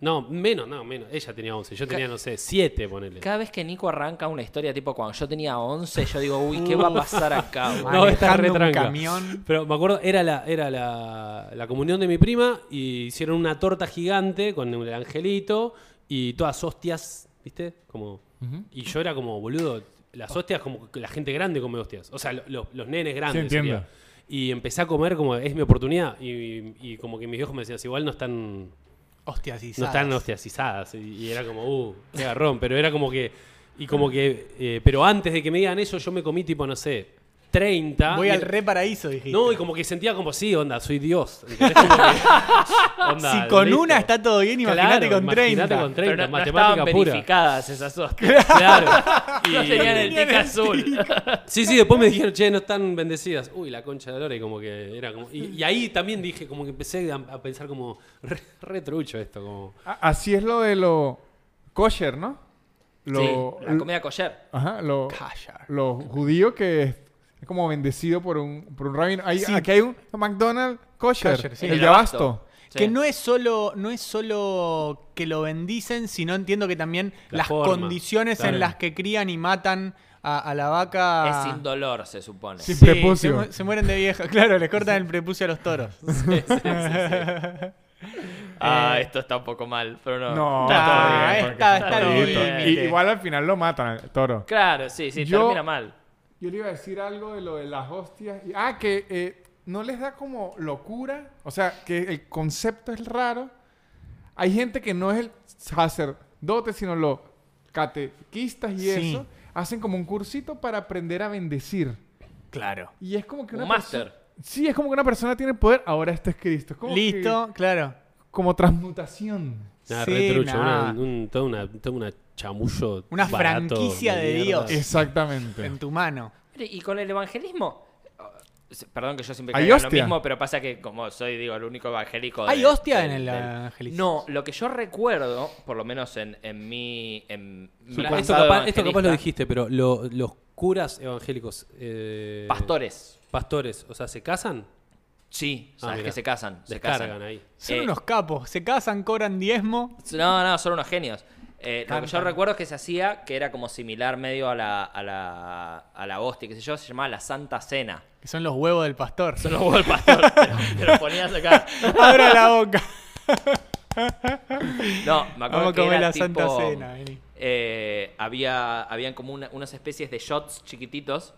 No, menos, no, menos. Ella tenía 11. Yo tenía, no sé, 7, ponele. Cada vez que Nico arranca una historia tipo cuando yo tenía 11, yo digo, uy, ¿qué va a pasar acá? No, está re un camión. Pero me acuerdo, era la, era la, la comunión de mi prima y hicieron una torta gigante con el angelito y todas hostias, ¿viste? Como, Y yo era como, boludo, las hostias como que la gente grande come hostias. O sea, lo- lo- los nenes grandes. entiendo. sería. Y empecé a comer como, es mi oportunidad. Y, y como que mis viejos me decían, igual no están... No están ostiacizadas. Y, y era como, uh, qué garrón. Pero era como que. Y como que. eh, pero antes de que me digan eso, yo me comí tipo, no sé, 30. Voy y- al re paraíso, dijiste. No, y como que sentía como, sí, onda, soy Dios. si con listo. una está todo bien, imagínate Claro, con 30. imagínate con 30, Pero no, no matemática estaban pura. verificadas esas hostias. Claro. No tenían el tic azul. Sí, sí, después me dijeron, che, no están bendecidas. Uy, la concha de Lore, y como que era como. Y, y ahí también dije, como que empecé a, a pensar como, re, re trucho esto, como. Así es lo de lo kosher, ¿no? Lo, sí, la comida kosher. Ajá, lo, Calla. lo judío que es, como bendecido por un, por un rabino. Hay- Sí. Aquí hay un McDonald's kosher, Kosher, sí. el El de abasto. abasto. Sí. Que no es solo, no es solo que lo bendicen, sino entiendo que también La las forma. condiciones Claro. en las que crían y matan a, a la vaca. Es sin dolor, se supone. Sí, prepucio. Se, mu- se mueren de vieja. Claro, les cortan el prepucio a los toros. Ah, Eh, esto está un poco mal, pero no. No, Está Ah, bien. está- está bien. Y- igual al final lo matan al toro. Claro, sí, sí, Yo- termina mal. Yo le iba a decir algo de lo de las hostias. Y- Ah, que eh, no les da como locura. O sea, que el concepto es raro. Hay gente que no es el sacerdote, sino los catequistas y Sí. eso. Hacen como un cursito para aprender a bendecir. Claro. Y es como que una Un máster. Sí, es como que una persona tiene poder. Ahora este es Cristo. Es como que- Listo, claro. como transmutación. Nada, Sí, una, un, todo una, todo una chamullo. Una barato franquicia de. Dios. Exactamente. En tu mano. Y con el evangelismo. oh, Perdón que yo siempre ¿Hay caigo en lo hostia? mismo, pero pasa que como soy, digo, el único evangélico... ¿Hay de- hostia del- en el del- evangelismo? No, lo que yo recuerdo, por lo menos en, en mi... En mi esto, capaz, esto capaz lo dijiste, pero lo- los curas evangélicos. eh, Pastores. Pastores, o sea, ¿se casan? Sí, Ah, sabes mira. que se casan. Se Descargan casan. ahí. Son Eh, unos capos. Se casan, cobran diezmo. No, no, son unos genios. Eh, lo que yo recuerdo es que se hacía, que era como similar medio a la, a la, a la hostia, qué sé yo, se llamaba la Santa Cena. Que son los huevos del pastor. Son los huevos del pastor, te lo- te lo ponías acá. Abra la boca. No, me acuerdo Vamos a que comer era la Santa Cena. vení. eh, había, habían como una- unas especies de shots chiquititos.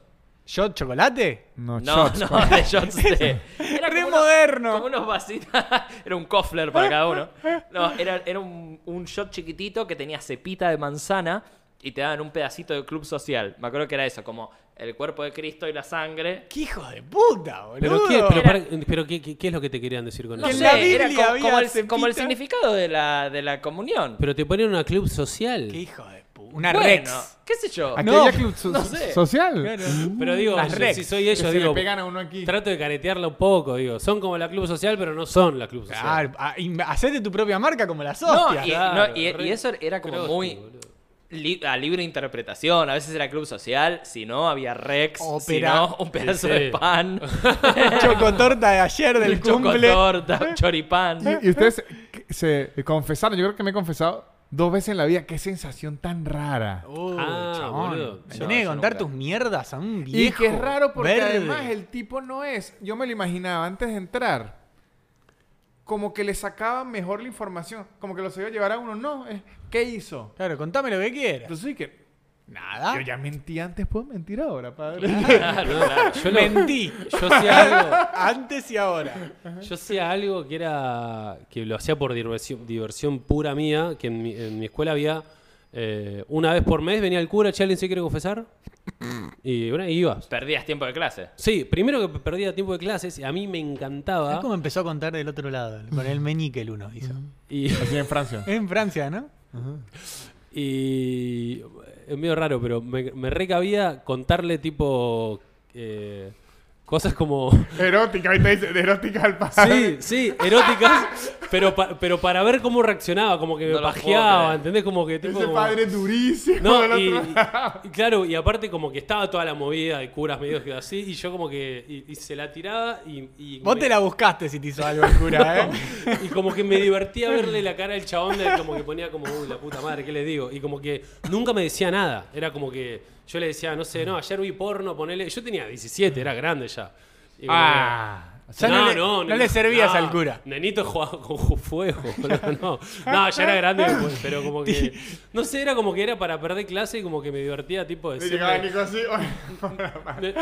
¿Shot chocolate? No, No, shots, no, de shots de... Era unos- moderno. Como unos vasitos. era un cofler para cada uno. No, era, era un, un shot chiquitito que tenía cepita de manzana y te daban un pedacito de club social. Me acuerdo que era eso, como el cuerpo de Cristo y la sangre. ¡Qué hijo de puta, boludo! ¿Pero, qué, pero, para- pero qué, qué- qué es lo que te querían decir con No eso? sé, la Biblia era como, había como el, como el significado de la, de la comunión. Pero te ponían una club social. ¡Qué hijo de puta! Una bueno, Rex. qué sé yo. Aquí No, club so- no sé. social. Pero digo, Las yo- Rex. si soy ellos, digo, pegan a uno aquí. trato de caretearla un poco, digo. Son como la club social, pero no son la club social. Claro, hacete tu propia marca como las No, hostias. y, Claro, no, y- re- y eso era como muy boludo. a libre interpretación. A veces era club social, si no, había Rex, si Ópera. no, un pedazo Sí, sí. de pan, Chocotorta de ayer del cumple. chocotorta, choripán. Y, y ustedes se confesaron, yo creo que me he confesado dos veces en la vida. Qué sensación tan rara. Uy, Ah, chabón. boludo. Que contar nunca. tus mierdas a un Y viejo. que es raro porque verde. además el tipo no es, yo me lo imaginaba antes de entrar, como que le sacaban mejor la información, como que lo se iba a llevar a uno, no, es, ¿qué hizo? Claro, contame lo que quieras. Entonces sí que Nada. yo ya mentí antes, puedo mentir ahora, padre. Claro, claro. Yo, lo- Mentí. yo hacía algo, Antes y ahora. yo hacía algo que era que lo hacía por diversión, diversión pura mía, que en mi, en mi escuela había eh, una vez por mes venía el cura, che, ¿alguien se quiere confesar? Y bueno, y ibas. Perdías tiempo de clase. Sí, primero que perdía tiempo de clases y a mí me encantaba. ¿Sabes cómo empezó a contar del otro lado? Con el meñique el uno hizo. Y, Así en Francia. Es en Francia, ¿no? y es medio raro, pero me, me recabía contarle tipo eh, Cosas como... Erótica, ahorita dice, de erótica al padre. Sí, sí, eróticas, pero, pa- pero para ver cómo reaccionaba, como que me No lo puedo pajeaba, creer. ¿entendés? Como que tipo... Ese como- padre durísimo. No, del y, otro lado. y- y claro, y aparte como que estaba toda la movida de curas medio que así, y yo como que y, y se la tiraba y, y Vos me- te la buscaste si te hizo algo el cura, ¿eh? y como que me divertía verle la cara al chabón de como que ponía como, uy, la puta madre, ¿qué le digo? Y como que nunca me decía nada. Era como que yo le decía, no sé, no, ayer vi porno, ponele. Yo tenía 17, era grande ya. Y como Ya no le- no nene- le servías no, al cura. Nenito jugaba con fuego. boludo, No, no, ya era grande, pues, pero como que. No sé, era como que era para perder clase y como que me divertía, tipo, decirle. llegaba Nico así. Me,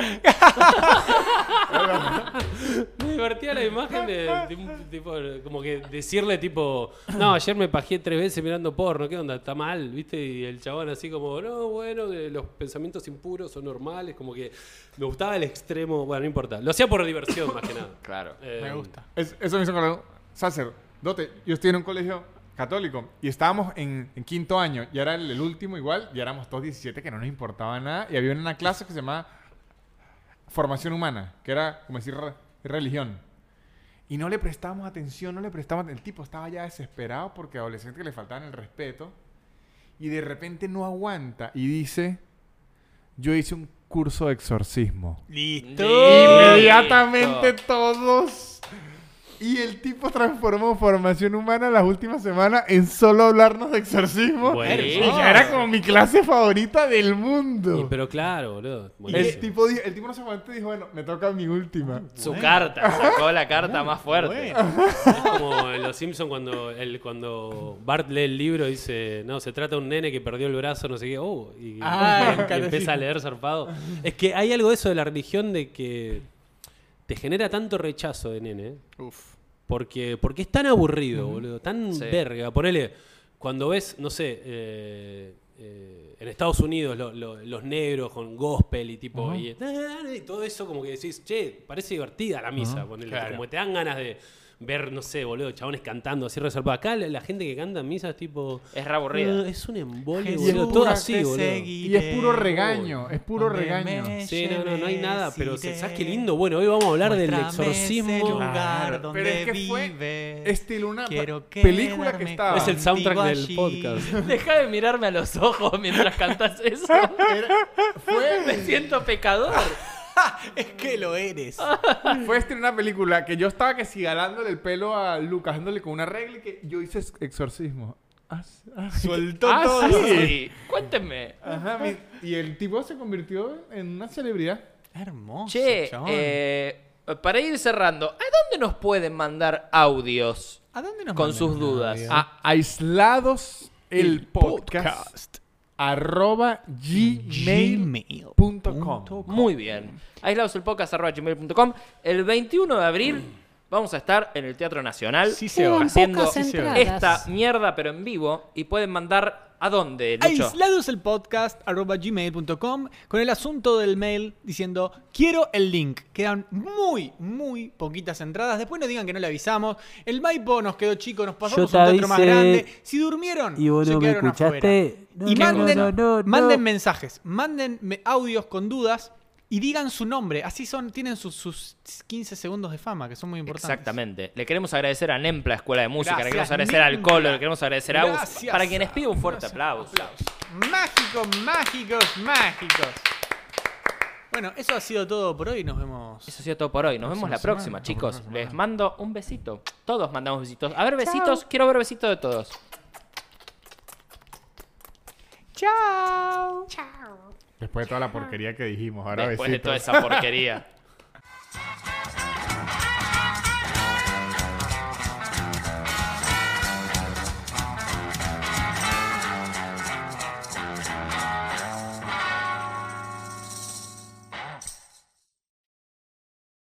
me divertía la imagen de, de un tipo, como que decirle tipo, no, ayer me pajeé tres veces mirando porno, ¿qué onda? ¿Está mal? ¿Viste? Y el chabón así como, no, bueno, de los pensamientos impuros son normales, como que me gustaba el extremo, bueno, no importa. Lo hacía por diversión más que nada. Claro. Eh, Me gusta. Es- eso me hizo acordar. Sacerdote, yo estoy en un colegio católico y estábamos en, en quinto año y era el, el último igual y éramos todos 17 que no nos importaba nada y había una clase que se llamaba formación humana, que era como decir re- religión. Y no le prestábamos atención, no le prestábamos El tipo estaba ya desesperado porque a adolescentes que le faltaban el respeto y de repente no aguanta y dice, yo hice un curso de exorcismo. Listo. Inmediatamente todos. Y el tipo transformó formación humana las últimas semanas en solo hablarnos de exorcismo. Buenísimo. Y ya era como mi clase favorita del y- mundo. pero claro, boludo. el, tipo dijo- el tipo no se aguantó y dijo, bueno, me toca mi última. Su carta, sacó la carta más fuerte. Bueno. Es como en Los Simpsons cuando, el, cuando Bart lee el libro y dice, no, se trata de un nene que perdió el brazo, no sé qué, oh, y, Ah, y claro, empieza a leer zarpado. Es que hay algo de eso de la religión de que te genera tanto rechazo de nene, Uf. porque, porque es tan aburrido, boludo, tan Sí. verga. Ponele, cuando ves, no sé, eh, eh, en Estados Unidos lo- lo- los negros con gospel y tipo, y, y todo eso como que decís, che, parece divertida la misa, ponele, Claro. como que te dan ganas de ver, no sé, boludo, chabones cantando así reservado. Acá la, la gente que canta en misa es tipo... Es re aburrida. "Ah, es un embole, Jesús, boludo, todo así, boludo. Y es puro regaño, es puro regaño. Sí, no, no, no hay nada, pero ¿sabes qué lindo? Bueno, hoy vamos a hablar del exorcismo. ese lugar Claro, donde pero es que fue vives. estilo una película que estaba. Es el soundtrack del allí. podcast. Deja de mirarme a los ojos mientras cantas eso. Era- fue, Me siento pecador. Es que lo eres. fue este una película que yo estaba que si galándole el pelo a Lucas, dándole con una regla y que yo hice ex- exorcismo. Ah, ah, sí. Soltó Ah, todo. sí. Sí, cuéntenme. Ajá, mi- y el tipo se convirtió en una celebridad. Hermoso. Che, eh, para ir cerrando, ¿a dónde nos pueden mandar audios ¿A dónde nos con sus dudas? audio? A aislados el podcast, arroba gmail.com. Muy bien. Aisladoselpodcast.com. El 21 de abril vamos a estar en el Teatro Nacional Sí se va. haciendo esta mierda, pero en vivo. Y pueden mandar a dónde, Lucho. Aislados el podcast arroba gmail.com con el asunto del mail diciendo quiero el link. Quedan muy, muy poquitas entradas. Después nos digan que no le avisamos. El Maipo nos quedó chico, nos pasamos un te teatro más grande. Si durmieron, y vos se no me quedaron escuchaste. afuera. No, y no, manden, no, no, no. manden mensajes, manden me- audios con dudas y digan su nombre. Así son, tienen sus, sus 15 segundos de fama, que son muy importantes. Exactamente. Le queremos agradecer a Nempla Escuela de Música, le queremos agradecer al Nempla. Colo, le queremos agradecer a Aus. Para quienes pido un fuerte Aus. aplauso. Mágicos, mágicos, mágicos. Bueno, eso ha sido todo por hoy. Nos vemos. Eso ha sido todo por hoy. Nos vemos la próxima, semana. chicos. Les mando un besito. Todos mandamos besitos. A ver, besitos. Quiero ver besitos de todos. Chao. Después de toda la porquería que dijimos, ahora Después de toda esa porquería.